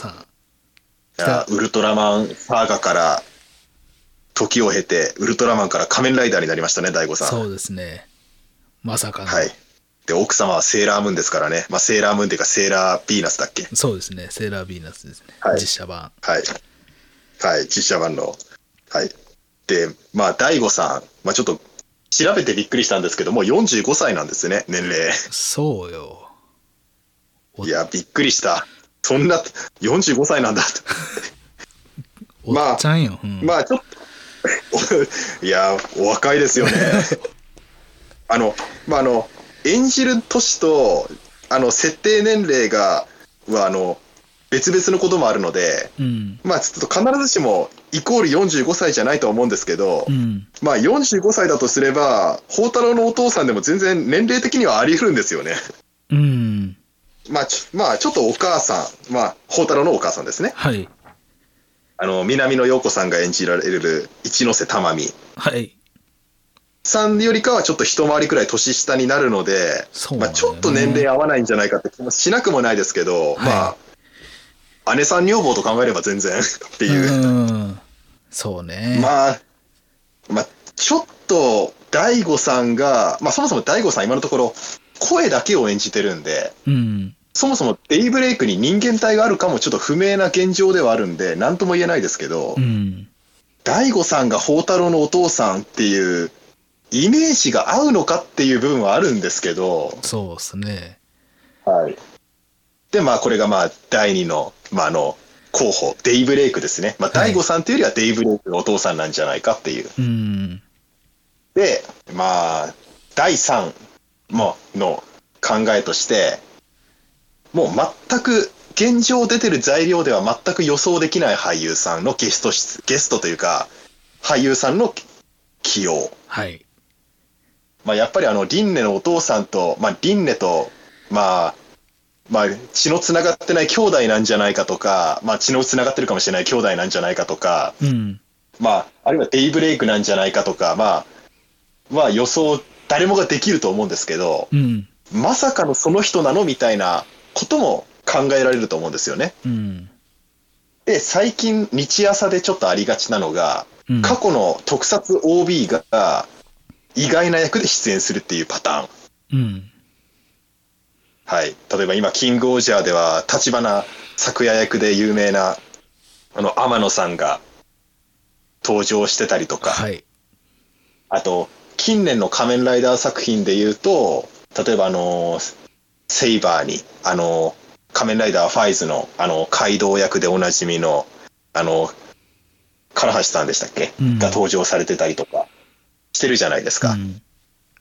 Speaker 2: いやウルトラマンサーガから、時を経て、ウルトラマンから仮面ライダーになりましたね、大悟さん。
Speaker 1: そうですね。まさかの。
Speaker 2: はい。で、奥様はセーラームーンですからね。まあ、セーラームーンっていうか、セーラービーナスだっけ？
Speaker 1: そうですね。セーラービーナスですね。
Speaker 2: はい
Speaker 1: 実写版。
Speaker 2: はい。はい、実写版の。はい。で、まあ、大悟さん、まあ、ちょっと、調べてびっくりしたんですけども、45歳なんですね、年齢。
Speaker 1: そうよ。お
Speaker 2: いや、びっくりした。そんな、45歳なんだ。(laughs)
Speaker 1: おっちゃんよ。うん
Speaker 2: まあ、ちょっと、(laughs) いや、お若いですよね。(laughs) あの、まあ、あの、演じる年と、あの、設定年齢が、は、あの、別々のこともあるので、
Speaker 1: うん。
Speaker 2: まあ、ちょっと必ずしも、イコール45歳じゃないとは思うんですけど、
Speaker 1: うん。
Speaker 2: まあ、45歳だとすれば、宝太郎のお父さんでも全然年齢的にはあり得るんですよね。
Speaker 1: うん。
Speaker 2: まあ、ちょまあ、ちょっとお母さん、まあ、宝太郎のお母さんですね。
Speaker 1: はい。
Speaker 2: あの、南野陽子さんが演じられる一ノ瀬玉美
Speaker 1: はい。
Speaker 2: さんよりかはちょっと一回りくらい年下になるので、まあ、ちょっと年齢合わないんじゃないかって気もしなくもないですけど、
Speaker 1: はい
Speaker 2: まあ、姉さん女房と考えれば全然 (laughs) っていう。
Speaker 1: うん。そうね。
Speaker 2: まあ、まあ、ちょっと、大悟さんが、まあ、そもそも大悟さん今のところ、声だけを演じてるんで、
Speaker 1: うん。
Speaker 2: そもそもデイブレイクに人間体があるかもちょっと不明な現状ではあるんで、なんとも言えないですけど、
Speaker 1: うん。
Speaker 2: 大悟さんが宝太郎のお父さんっていう、イメージが合うのかっていう部分はあるんですけど、
Speaker 1: そうですね。
Speaker 2: はい。で、まあ、これがまあ、第二の、まあ、あの、候補、デイブレイクですね。まあ、
Speaker 1: はい
Speaker 2: 大悟さんというよりはデイブレイクのお父さんなんじゃないかっていう。
Speaker 1: うん。
Speaker 2: で、まあ、第3もの考えとして、もう全く、現状出てる材料では全く予想できない俳優さんのゲスト出、ゲストというか、俳優さんの起用。
Speaker 1: はい。
Speaker 2: まあ、やっぱりあの、リンネのお父さんと、まあ、リンネと、まあ、まあ、血のつながってない兄弟なんじゃないかとか、まあ、血のつながってるかもしれない兄弟なんじゃないかとか、
Speaker 1: うん。
Speaker 2: まあ、あるいはデイブレイクなんじゃないかとか、まあ、まあ予想誰もができると思うんですけど、
Speaker 1: うん。
Speaker 2: まさかのその人なのみたいなことも考えられると思うんですよね。
Speaker 1: うん。
Speaker 2: で、最近、日朝でちょっとありがちなのが、
Speaker 1: うん。
Speaker 2: 過去の特撮 OB が意外な役で出演するっていうパターン。
Speaker 1: うん。
Speaker 2: はい。例えば今、キングオージャーでは、立花咲夜役で有名な、あの、天野さんが登場してたりとか、
Speaker 1: はい。
Speaker 2: あと、近年の仮面ライダー作品で言うと、例えばあの、セイバーに、あの、仮面ライダーファイズの、あの、街道役でおなじみの、あの、唐橋さんでしたっけ、
Speaker 1: うん
Speaker 2: が登場されてたりとかしてるじゃないですか。
Speaker 1: うん。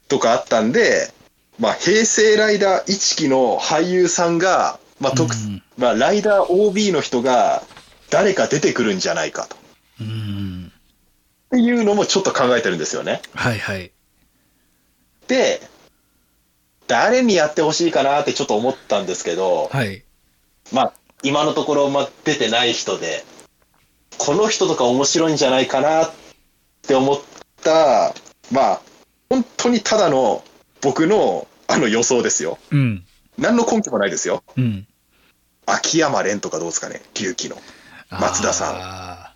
Speaker 2: とかあったんで、まあ、平成ライダー一期の俳優さんが、まあ特
Speaker 1: うん
Speaker 2: まあ、ライダー OB の人が誰か出てくるんじゃないかと。
Speaker 1: うん。
Speaker 2: っていうのもちょっと考えてるんですよね。
Speaker 1: はいはい。
Speaker 2: で、誰にやってほしいかなってちょっと思ったんですけど、
Speaker 1: はい。
Speaker 2: まあ、今のところ、まあ、出てない人で、この人とか面白いんじゃないかなって思った、まあ、本当にただの僕のあの予想ですよ。
Speaker 1: うん。
Speaker 2: 何の根拠もないですよ。
Speaker 1: うん。
Speaker 2: 秋山蓮とかどうですかね、龍騎の。松田さん
Speaker 1: あ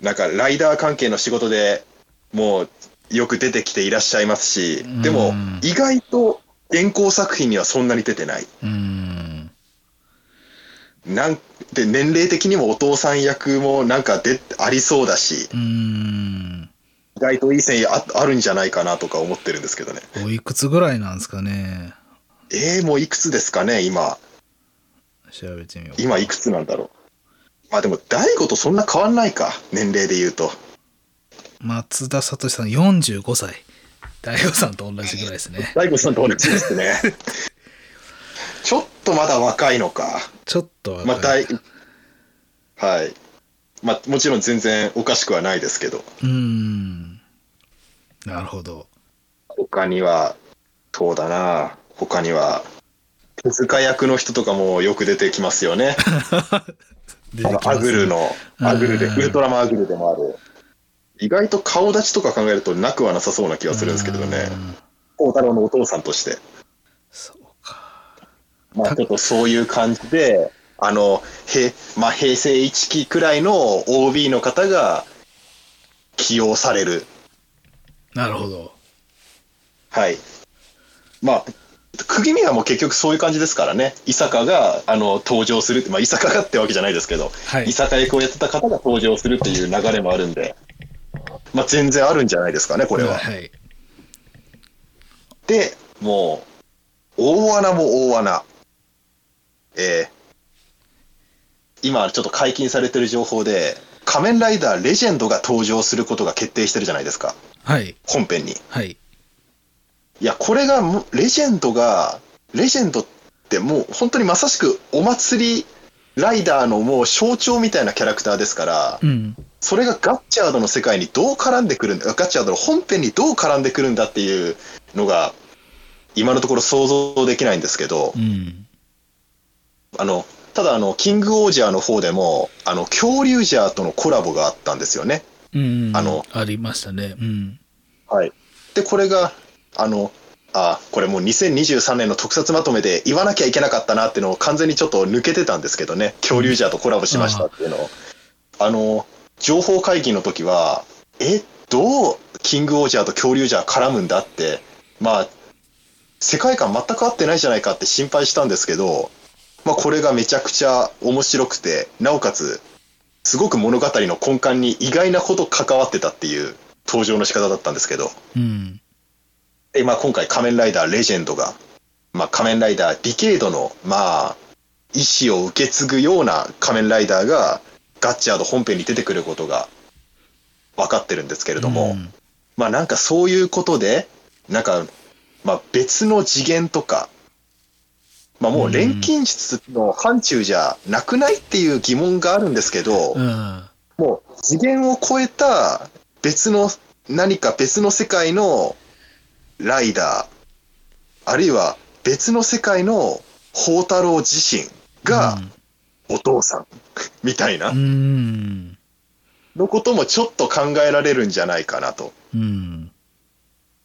Speaker 2: なんか、ライダー関係の仕事でもうよく出てきていらっしゃいますし、でも
Speaker 1: うん、
Speaker 2: 意外と原稿作品にはそんなに出てない。
Speaker 1: ーうん。
Speaker 2: なんで、年齢的にもお父さん役もなんかでありそうだし、
Speaker 1: うん。
Speaker 2: 意外といい線ああるんじゃないかなとか思ってるんですけどね。
Speaker 1: おいくつぐらいなんですかね。
Speaker 2: えー、もういくつですかね、今。
Speaker 1: 調べてみよう。
Speaker 2: 今いくつなんだろう。まあでも、大悟とそんな変わんないか、年齢で言うと。
Speaker 1: 松田聡さん45歳。大悟さんと同じぐらいですね。
Speaker 2: 大悟さんと同じですね。(laughs) ちょっとまだ若いのか。
Speaker 1: ちょっと
Speaker 2: まあ、
Speaker 1: 若い。
Speaker 2: 大、はい。まあ、もちろん全然おかしくはないですけど、
Speaker 1: うん。なるほど。
Speaker 2: 他には、そうだな、他には、手塚役の人とかもよく出てきますよね。(laughs) あのアグルの、アグルで、
Speaker 1: うん
Speaker 2: ウルトラマンアグルでもある。意外と顔立ちとか考えるとなくはなさそうな気がするんですけどね。
Speaker 1: うん
Speaker 2: 孝太郎のお父さんとして。
Speaker 1: そうか。
Speaker 2: まあちょっとそういう感じで、あの、へまあ、平成1期くらいの OB の方が起用される。
Speaker 1: なるほど。
Speaker 2: はい。まあ、釘宮も結局そういう感じですからね。伊坂があの登場するって、まあ、伊坂がってわけじゃないですけど、
Speaker 1: はい
Speaker 2: 伊坂役をやってた方が登場するっていう流れもあるんで、まあ、全然あるんじゃないですかね、これは。
Speaker 1: はい。
Speaker 2: で、もう、大穴も大穴。えー今ちょっと解禁されてる情報で、仮面ライダーレジェンドが登場することが決定してるじゃないですか、
Speaker 1: はい。
Speaker 2: 本編に。
Speaker 1: はい。
Speaker 2: いや、これがレジェンドが、レジェンドってもう本当にまさしくお祭りライダーのもう象徴みたいなキャラクターですから、
Speaker 1: うん。
Speaker 2: それがガッチャードの世界にどう絡んでくるんだ、ガッチャードの本編にどう絡んでくるんだっていうのが、今のところ想像できないんですけど
Speaker 1: う、ん。
Speaker 2: あの、ただあの、キングオージャーの方でも、あの、恐竜ジャーとのコラボがあったんですよね。
Speaker 1: うん。
Speaker 2: あの、
Speaker 1: ありましたね。うん。
Speaker 2: はい。で、これが、あの、あ、これもう2023年の特撮まとめで言わなきゃいけなかったなっていうのを完全にちょっと抜けてたんですけどね、恐竜ジャーとコラボしましたっていうのを。あの、情報会議の時は、え、どうキングオージャーと恐竜ジャー絡むんだって、まあ、世界観全く合ってないじゃないかって心配したんですけど、まあ、これがめちゃくちゃ面白くて、なおかつ、すごく物語の根幹に意外なほど関わってたっていう登場の仕方だったんですけど、
Speaker 1: うん。
Speaker 2: でまあ、今回仮面ライダーレジェンドが、まあ、仮面ライダーディケードの、まあ、意志を受け継ぐような仮面ライダーがガッチャード本編に出てくることが分かってるんですけれども、
Speaker 1: うん。
Speaker 2: まあなんかそういうことで、なんか、まあ別の次元とか、まあもう錬金術の範疇じゃなくないっていう疑問があるんですけど、
Speaker 1: うん。
Speaker 2: もう次元を超えた別の何か別の世界のライダー、あるいは別の世界の宝太郎自身がお父さんみたいな
Speaker 1: うん。
Speaker 2: のこともちょっと考えられるんじゃないかなと。
Speaker 1: うん。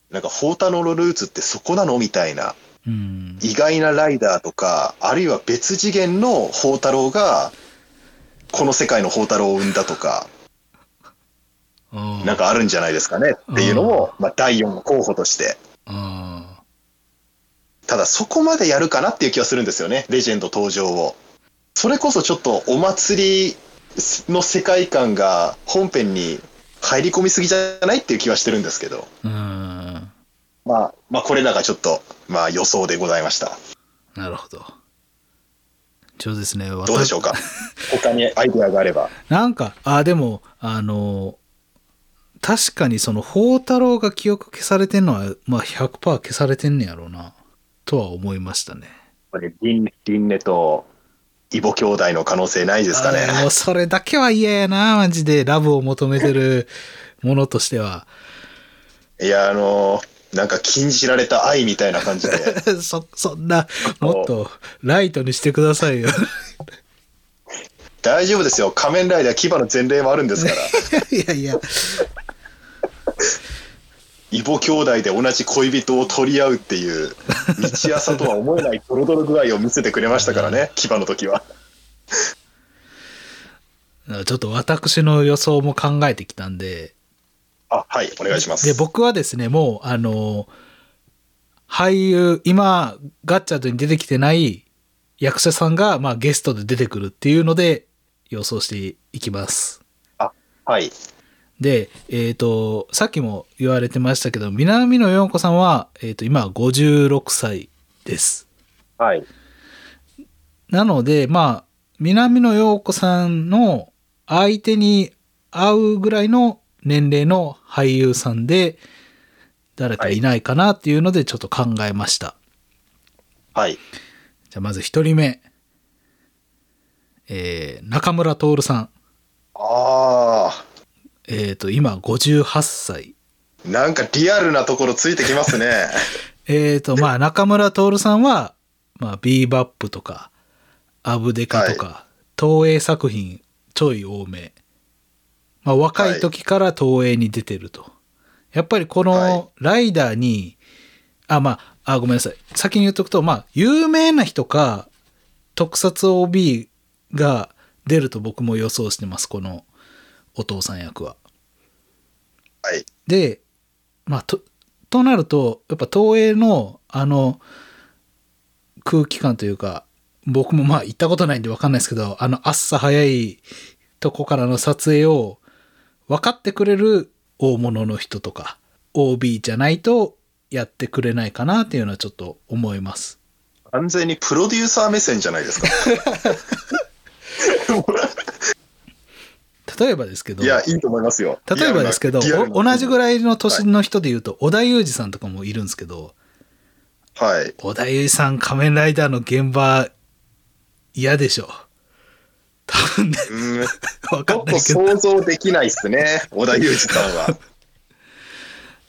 Speaker 2: なんか、宝太郎のルーツってそこなのみたいな、
Speaker 1: うん。
Speaker 2: 意外なライダーとか、あるいは別次元の宝太郎が、この世界の宝太郎を生んだとか、
Speaker 1: うん
Speaker 2: なんかあるんじゃないですかねっていうのを、まあ、第4の候補として。
Speaker 1: うん
Speaker 2: ただ、そこまでやるかなっていう気はするんですよね、レジェンド登場を。それこそちょっとお祭りの世界観が本編に入り込みすぎじゃないっていう気はしてるんですけど、
Speaker 1: うん。
Speaker 2: まあ、まあ、これらがちょっと、まあ、予想でございました。
Speaker 1: なるほど。上手ですね。
Speaker 2: どうでしょうか？(laughs) 他にアイデアがあれば。
Speaker 1: なんか、あ、でも、あの、確かにその、宝太郎が記憶消されてんのは、まあ100%消されてんねやろうな、とは思いましたね。
Speaker 2: これ、リン、リンネとイボ兄弟の可能性ないですかね？
Speaker 1: もうそれだけは嫌やな、マジで。ラブを求めてるものとしては。
Speaker 2: いや、あのなんか禁じられた愛みたいな感じで。(laughs)
Speaker 1: そ、そんな、もっとライトにしてくださいよ。
Speaker 2: 大丈夫ですよ。仮面ライダー牙の前例もあるんですから。(laughs)
Speaker 1: いやいや、
Speaker 2: 異母兄弟で同じ恋人を取り合うっていう、日朝とは思えないドロドロ具合を見せてくれましたからね、牙の時は。
Speaker 1: ちょっと私の予想も考えてきたんで、
Speaker 2: あ、はい、お願いします。
Speaker 1: で、僕はですね、もう、あの、俳優、今、ガッチャードに出てきてない役者さんが、まあ、ゲストで出てくるっていうので、予想していきます。
Speaker 2: はい。
Speaker 1: で、えっ、と、さっきも言われてましたけど、南野陽子さんは、えっ、と、今56歳です。
Speaker 2: はい。
Speaker 1: なので、まあ、南野陽子さんの相手に合うぐらいの年齢の俳優さんで、誰かいないかなっていうのでちょっと考えました。
Speaker 2: はい。
Speaker 1: じゃあまず一人目。えー、中村徹さん。
Speaker 2: あ
Speaker 1: えっ、と、今58歳。
Speaker 2: あ、なんかリアルなところついてきますね。(laughs)
Speaker 1: えっ、と、まあ、中村徹さんは、まあ、ビーバップとか、アブデカとか、東映作品ちょい多め。まあ、若い時から東映に出てると。やっぱりこ
Speaker 2: はい
Speaker 1: のライダーに、あ、まあ、あ、ごめんなさい。先に言っとくと、まあ、有名な人か、特撮 OB が出ると僕も予想してます。このお父さん役は。
Speaker 2: はい。
Speaker 1: で、まあ、と、となると、やっぱ東映のあの空気感というか、僕もまあ行ったことないんで分かんないですけど、あの朝早いとこからの撮影を分かってくれる大物の人とか、OB じゃないとやってくれないかなっていうのはちょっと思います。
Speaker 2: 完全にプロデューサー目線じゃないですか。(laughs)
Speaker 1: 例えばですけど、
Speaker 2: いや、いいと思いますよ。
Speaker 1: 例えばですけど、同じぐ
Speaker 2: い。
Speaker 1: らいの年の人で言うと、織田裕二さんとかもいるんですけど、
Speaker 2: はい。
Speaker 1: 織田裕二さん仮面ライダーの現場嫌でしょ多分ね
Speaker 2: うん。(laughs)
Speaker 1: わ
Speaker 2: ちょっと
Speaker 1: かんないけど
Speaker 2: 想像できないっすね、織田裕二さんは。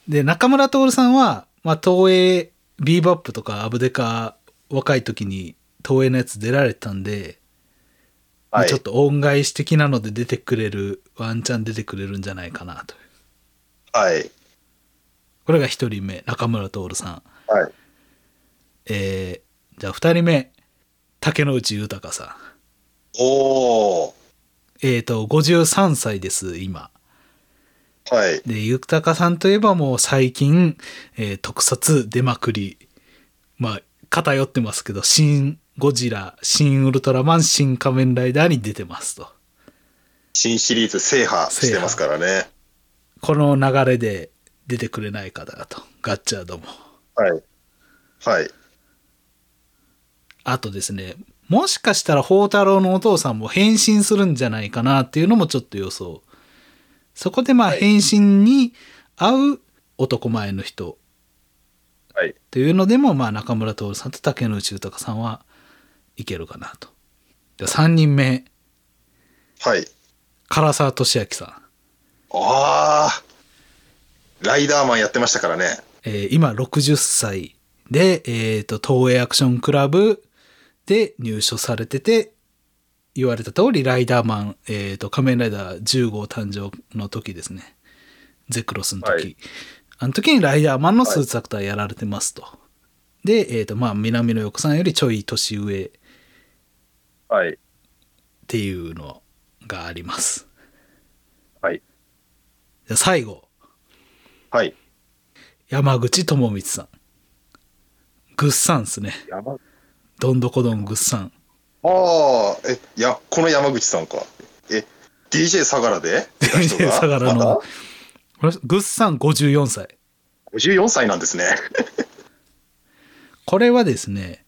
Speaker 1: で中村徹さんは、まあ、東映ビーバップとかアブデカ若い時に東映のやつ出られてたんで、まあ
Speaker 2: はい
Speaker 1: ちょっと恩返し的なので出てくれるワンチャン出てくれるんじゃないかなと
Speaker 2: はい。
Speaker 1: これが一人目中村徹さん
Speaker 2: はい。
Speaker 1: えー、じゃあ二人目竹野内豊さん
Speaker 2: おー。
Speaker 1: えっ、と53歳です今
Speaker 2: はい。
Speaker 1: で、ゆたかさんといえばもう最近、えー特撮出まくり。まあ、偏ってますけど、新ゴジラ、新ウルトラマン、新仮面ライダーに出てますと。
Speaker 2: 新シリーズ制覇してますからね。
Speaker 1: この流れで出てくれないかだと。ガッチャードも。
Speaker 2: はい。はい。
Speaker 1: あとですね、もしかしたら宝太郎のお父さんも変身するんじゃないかなっていうのもちょっと予想。そこでまあ
Speaker 2: はい
Speaker 1: 変身に合う男前の人
Speaker 2: はい。
Speaker 1: っていうのでも、まあ、中村徹さんと竹野内豊さんはいけるかなと。で3人目、
Speaker 2: はい。
Speaker 1: 唐沢俊明さん。
Speaker 2: ああ。ライダーマンやってましたからね。
Speaker 1: えー今60歳で、えっ、と、東映アクションクラブで入所されてて、言われた通り、ライダーマン、えっ、と、仮面ライダー10号誕生の時ですね。ゼクロスの時。
Speaker 2: はい
Speaker 1: あの時にライダーマンのスーツアクターやられてますと。で、えっ、と、まあ、南野陽子さんよりちょい年上っ
Speaker 2: はい。
Speaker 1: ていうのがあります。
Speaker 2: はい。
Speaker 1: じゃあ最後、
Speaker 2: はい。
Speaker 1: 山口智光さん。ぐっさんっすね。
Speaker 2: 山
Speaker 1: どんどこどんぐっさん。
Speaker 2: ああ、え、いや、この山口さんか。え、DJ 相良で
Speaker 1: ？DJ 相良のぐっさん54歳。
Speaker 2: 54歳なんですね。
Speaker 1: これはですね、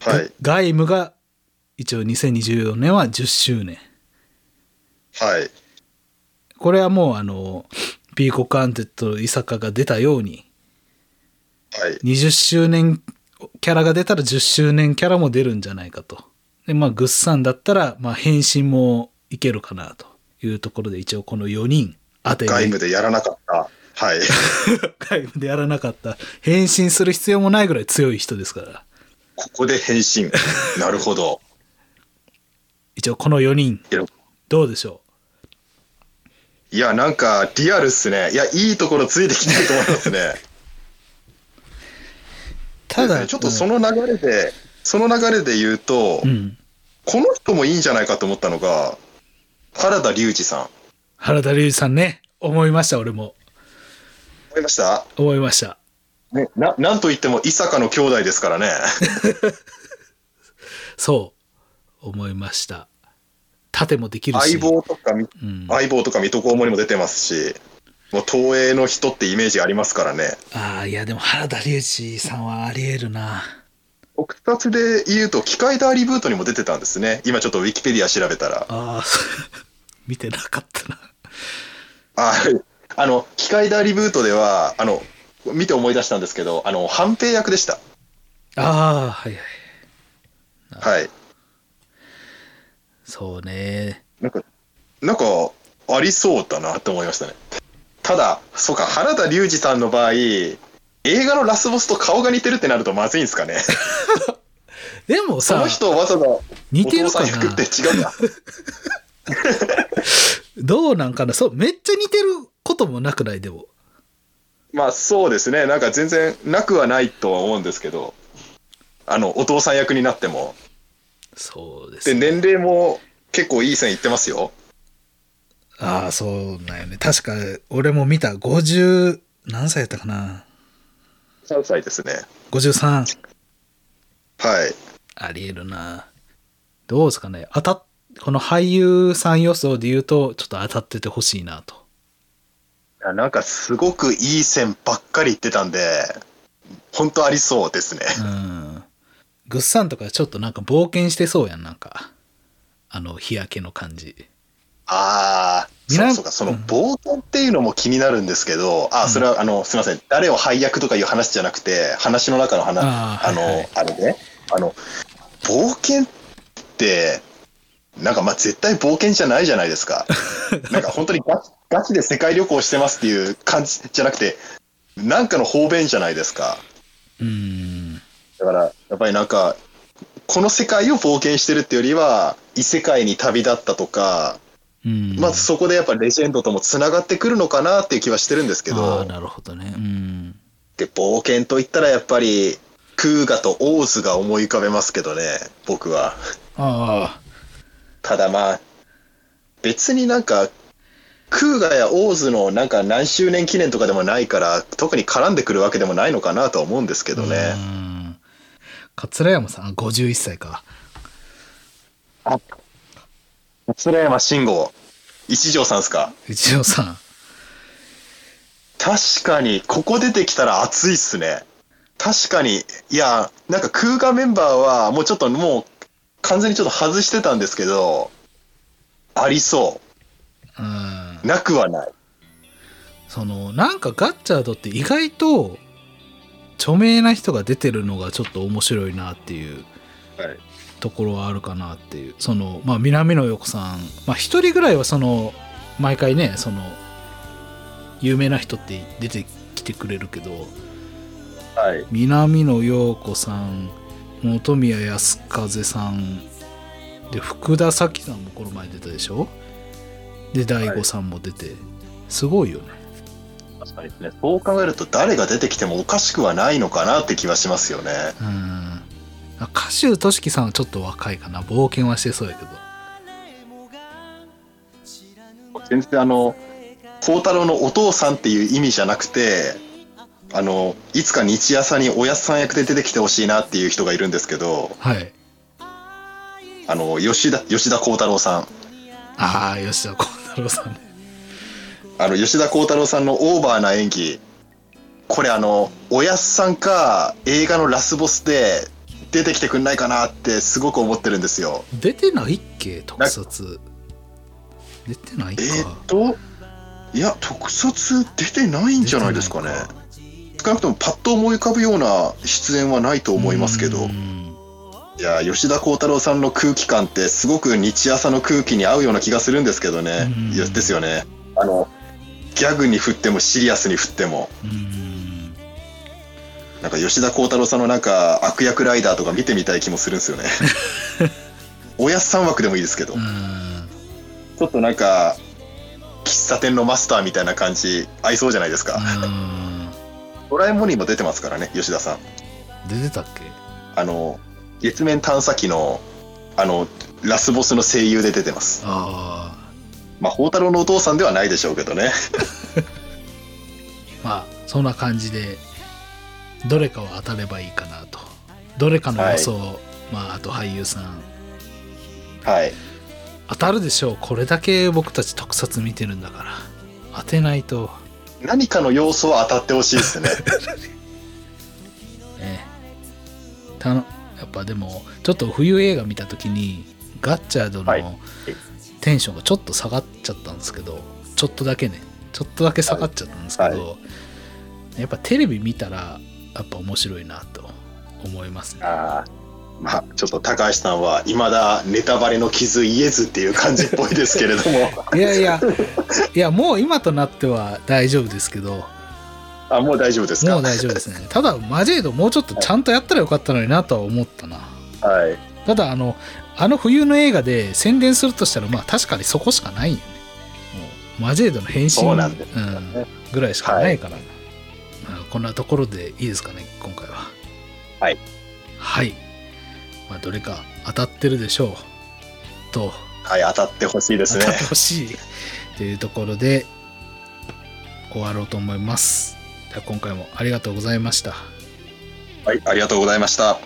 Speaker 2: はい。
Speaker 1: 外務が一応2024年は10周年。
Speaker 2: はい。
Speaker 1: これはもうあの、ピーコックアンテッド伊坂が出たように、
Speaker 2: はい。
Speaker 1: 20周年キャラが出たら10周年キャラも出るんじゃないかと。で、まあ、グッサンだったら、まあ、変身もいけるかなというところで、一応この4人当て
Speaker 2: 外
Speaker 1: て、
Speaker 2: 務でやらなかった。はい。(laughs)
Speaker 1: 外務でやらなかった。変身する必要もないぐらい強い人ですから。
Speaker 2: ここで変身。なるほど。
Speaker 1: 一応この4人どうでしょ
Speaker 2: いやなんかリアルっすね。いや、いいところついてきてると思いますね。
Speaker 1: うただ、
Speaker 2: ちょっとその流れで、その流れで言うと、
Speaker 1: うん。
Speaker 2: この人もいいんじゃないかと思ったのが、原田龍二さん。
Speaker 1: 原田龍二さんね、思いました、俺も。
Speaker 2: 思いました？
Speaker 1: 思いました。
Speaker 2: ね、ななんといっても伊坂の兄弟ですからね。(laughs)
Speaker 1: そう、思いました。盾もできるし。
Speaker 2: 相棒とかみ、
Speaker 1: うん、
Speaker 2: 相棒とか水戸黄門にも出てますし、もう東映の人ってイメージありますからね。
Speaker 1: ああ、いや、でも原田龍二さんはあり得るな。
Speaker 2: 特撮で言うと、機械ダーリブートにも出てたんですね。今ちょっとウィキペディア調べたら。
Speaker 1: ああ、(laughs) 見てなかったな。
Speaker 2: あはいあの、機械ダーリブートでは、あの、見て思い出したんですけど、あの、半平役でした。
Speaker 1: ああ、はいはい。
Speaker 2: はい。
Speaker 1: そうね。
Speaker 2: なんか、なんか、ありそうだなって思いましたね。ただ、そうか、原田龍二さんの場合、映画のラスボスと顔が似てるってなるとまずいんですかね。(laughs)
Speaker 1: でもさ
Speaker 2: その、人をわざわざ
Speaker 1: 似てるか
Speaker 2: お父さん役って
Speaker 1: な
Speaker 2: 違うな。(laughs)
Speaker 1: どうなんかな？そう、めっちゃ似てることもなくない？でも。
Speaker 2: まあそうですね、なんか全然なくはないとは思うんですけど、あの、お父さん役になっても。で、
Speaker 1: そうですね。
Speaker 2: 年齢も結構いい線いってますよ。
Speaker 1: ああ、そうなんよね。確か、俺も見た。50、何歳やったかな。
Speaker 2: 3歳ですね。
Speaker 1: 53。
Speaker 2: はい。
Speaker 1: ありえるな。どうですかね。当たっ、この俳優さん予想で言うと、ちょっと当たっててほしいなと。
Speaker 2: なんかすごくいい線ばっかり言ってたんで、本当ありそうですね。
Speaker 1: うん。グッサンとかちょっとなんか冒険してそうやん、なんか。あの、日焼けの感じ。
Speaker 2: ああ、そうそうか、その冒険っていうのも気になるんですけど、あーそれは、あの、すみません、誰を配役とかいう話じゃなくて、話の中の話、
Speaker 1: あ
Speaker 2: の、
Speaker 1: はいはい
Speaker 2: あれね、あの、冒険って、なんかまあ絶対冒険じゃないじゃないですか。(laughs) なんか本当にガチガチで世界旅行してますっていう感じじゃなくて、なんかの方便じゃないですか。
Speaker 1: うん。
Speaker 2: だから、やっぱりなんか、この世界を冒険してるっていうよりは、異世界に旅立ったとか、
Speaker 1: うん。
Speaker 2: まずそこでやっぱレジェンドともつながってくるのかなっていう気はしてるんですけ
Speaker 1: あ
Speaker 2: ど
Speaker 1: あ、、なるほどね。うん。
Speaker 2: で冒険といったらやっぱり、クーガとオーズが思い浮かべますけどね、僕は。
Speaker 1: あ
Speaker 2: ただまあ、別になんか、クーガやオーズのなんか何周年記念とかでもないから、特に絡んでくるわけでもないのかなとは思うんですけ
Speaker 1: あ。
Speaker 2: どね。
Speaker 1: うん。桂山さん、51歳か。
Speaker 2: 鶴山慎吾、一条さんですか？
Speaker 1: 一応さん。
Speaker 2: 確かに、ここ出てきたら熱いっすね。確かに、いや、なんか空間メンバーはもうちょっともう完全にちょっと外してたんですけど、ありそ
Speaker 1: うん。
Speaker 2: う。なくはない。
Speaker 1: その、なんかガッチャードって意外と、著名な人が出てるのがちょっと面白いなっていう
Speaker 2: はい。
Speaker 1: ところはあるかなっていう。その、まあ、南野陽子さん。まあ、一人ぐらいはその、毎回ね、その、有名な人って出てきてくれるけど、
Speaker 2: はい。
Speaker 1: 南野陽子さん本宮康風さんで福田咲さんもこの前出たでしょ？で大悟さんも出て、すごいよね
Speaker 2: 確かにですね。そう考えると誰が出てきてもおかしくはないのかなって気はしますよね。
Speaker 1: うん歌手としきさんはちょっと若いかな冒険はしてそうやけど
Speaker 2: 全然あの、孝太郎のお父さんっていう意味じゃなくて、あの、いつか日朝におやっさん役で出てきてほしいなっていう人がいるんですけど、
Speaker 1: はい
Speaker 2: あの、吉田、吉田孝太郎さん。
Speaker 1: ああ吉田鋼太郎さんね
Speaker 2: あの、吉田孝太郎さんのオーバーな演技。これあの、おやっさんか映画のラスボスで出てきてくんないかなってすごく思ってるんですよ。
Speaker 1: 出てないっけ？特撮。出てないか、
Speaker 2: えーっと、いや、特撮出てないんじゃないですかね。少なくともパッと思い浮かぶような出演はないと思いますけど。
Speaker 1: う、ん。
Speaker 2: いや、吉田鋼太郎さんの空気感ってすごく日朝の空気に合うような気がするんですけどね。ですよね。あの、ギャグに振ってもシリアスに振っても、
Speaker 1: うん
Speaker 2: なんか吉田鋼太郎さんのなんか悪役ライダーとか見てみたい気もするんですよね。(laughs) おやっさん枠でもいいですけど
Speaker 1: う、ん
Speaker 2: ちょっとなんか、喫茶店のマスターみたいな感じ合いそうじゃないですか。
Speaker 1: うん
Speaker 2: ドラえもんにも出てますからね、吉田さん。
Speaker 1: 出てたっけ？
Speaker 2: あの、月面探査機の、あの、ラスボスの声優で出てます。
Speaker 1: あ
Speaker 2: まあ、宝太郎のお父さんではないでしょうけどね。
Speaker 1: あ (laughs) まあそんな感じでどれかを当たればいいかなと。どれかの予想、まああと俳優さん。
Speaker 2: はい。
Speaker 1: 当たるでしょう。これだけ僕たち特撮見てるんだから。当てないと。
Speaker 2: 何かの要素は当たってほしいですね。
Speaker 1: ね (laughs) たのやっぱでもちょっと冬映画見た時にガッチャード
Speaker 2: はい。
Speaker 1: のテンションがちょっと下がっちゃったんですけどちょっとだけね。ちょっとだけ下がっちゃったんですけど、
Speaker 2: は
Speaker 1: やっぱテレビ見たらやっぱ面白いなと思いますね。
Speaker 2: まあ、ちょっと高橋さんは、未だネタバレの傷言えずっていう感じっぽいですけれども、(laughs)
Speaker 1: いやいやいやもう今となっては大丈夫ですけど。
Speaker 2: あ、もう大丈夫ですか？
Speaker 1: もう大丈夫ですね。ただマジェイドもうちょっとちゃんとやったらよかったのになとは思ったな。
Speaker 2: はい。
Speaker 1: ただあのあの冬の映画で宣伝するとしたらまあ確かにそこしかないよね。マジェイドの変身
Speaker 2: そうな
Speaker 1: んぐらいしかないから、まあこんなところでいいですかね今回は。
Speaker 2: はい。
Speaker 1: はい、まあ、どれか当たってるでしょう。と。
Speaker 2: はい、当たってほしいですね。
Speaker 1: 当た。ってほしい。というところで終わろうと思います。では今回もありがとうございました。
Speaker 2: はい、ありがとうございました。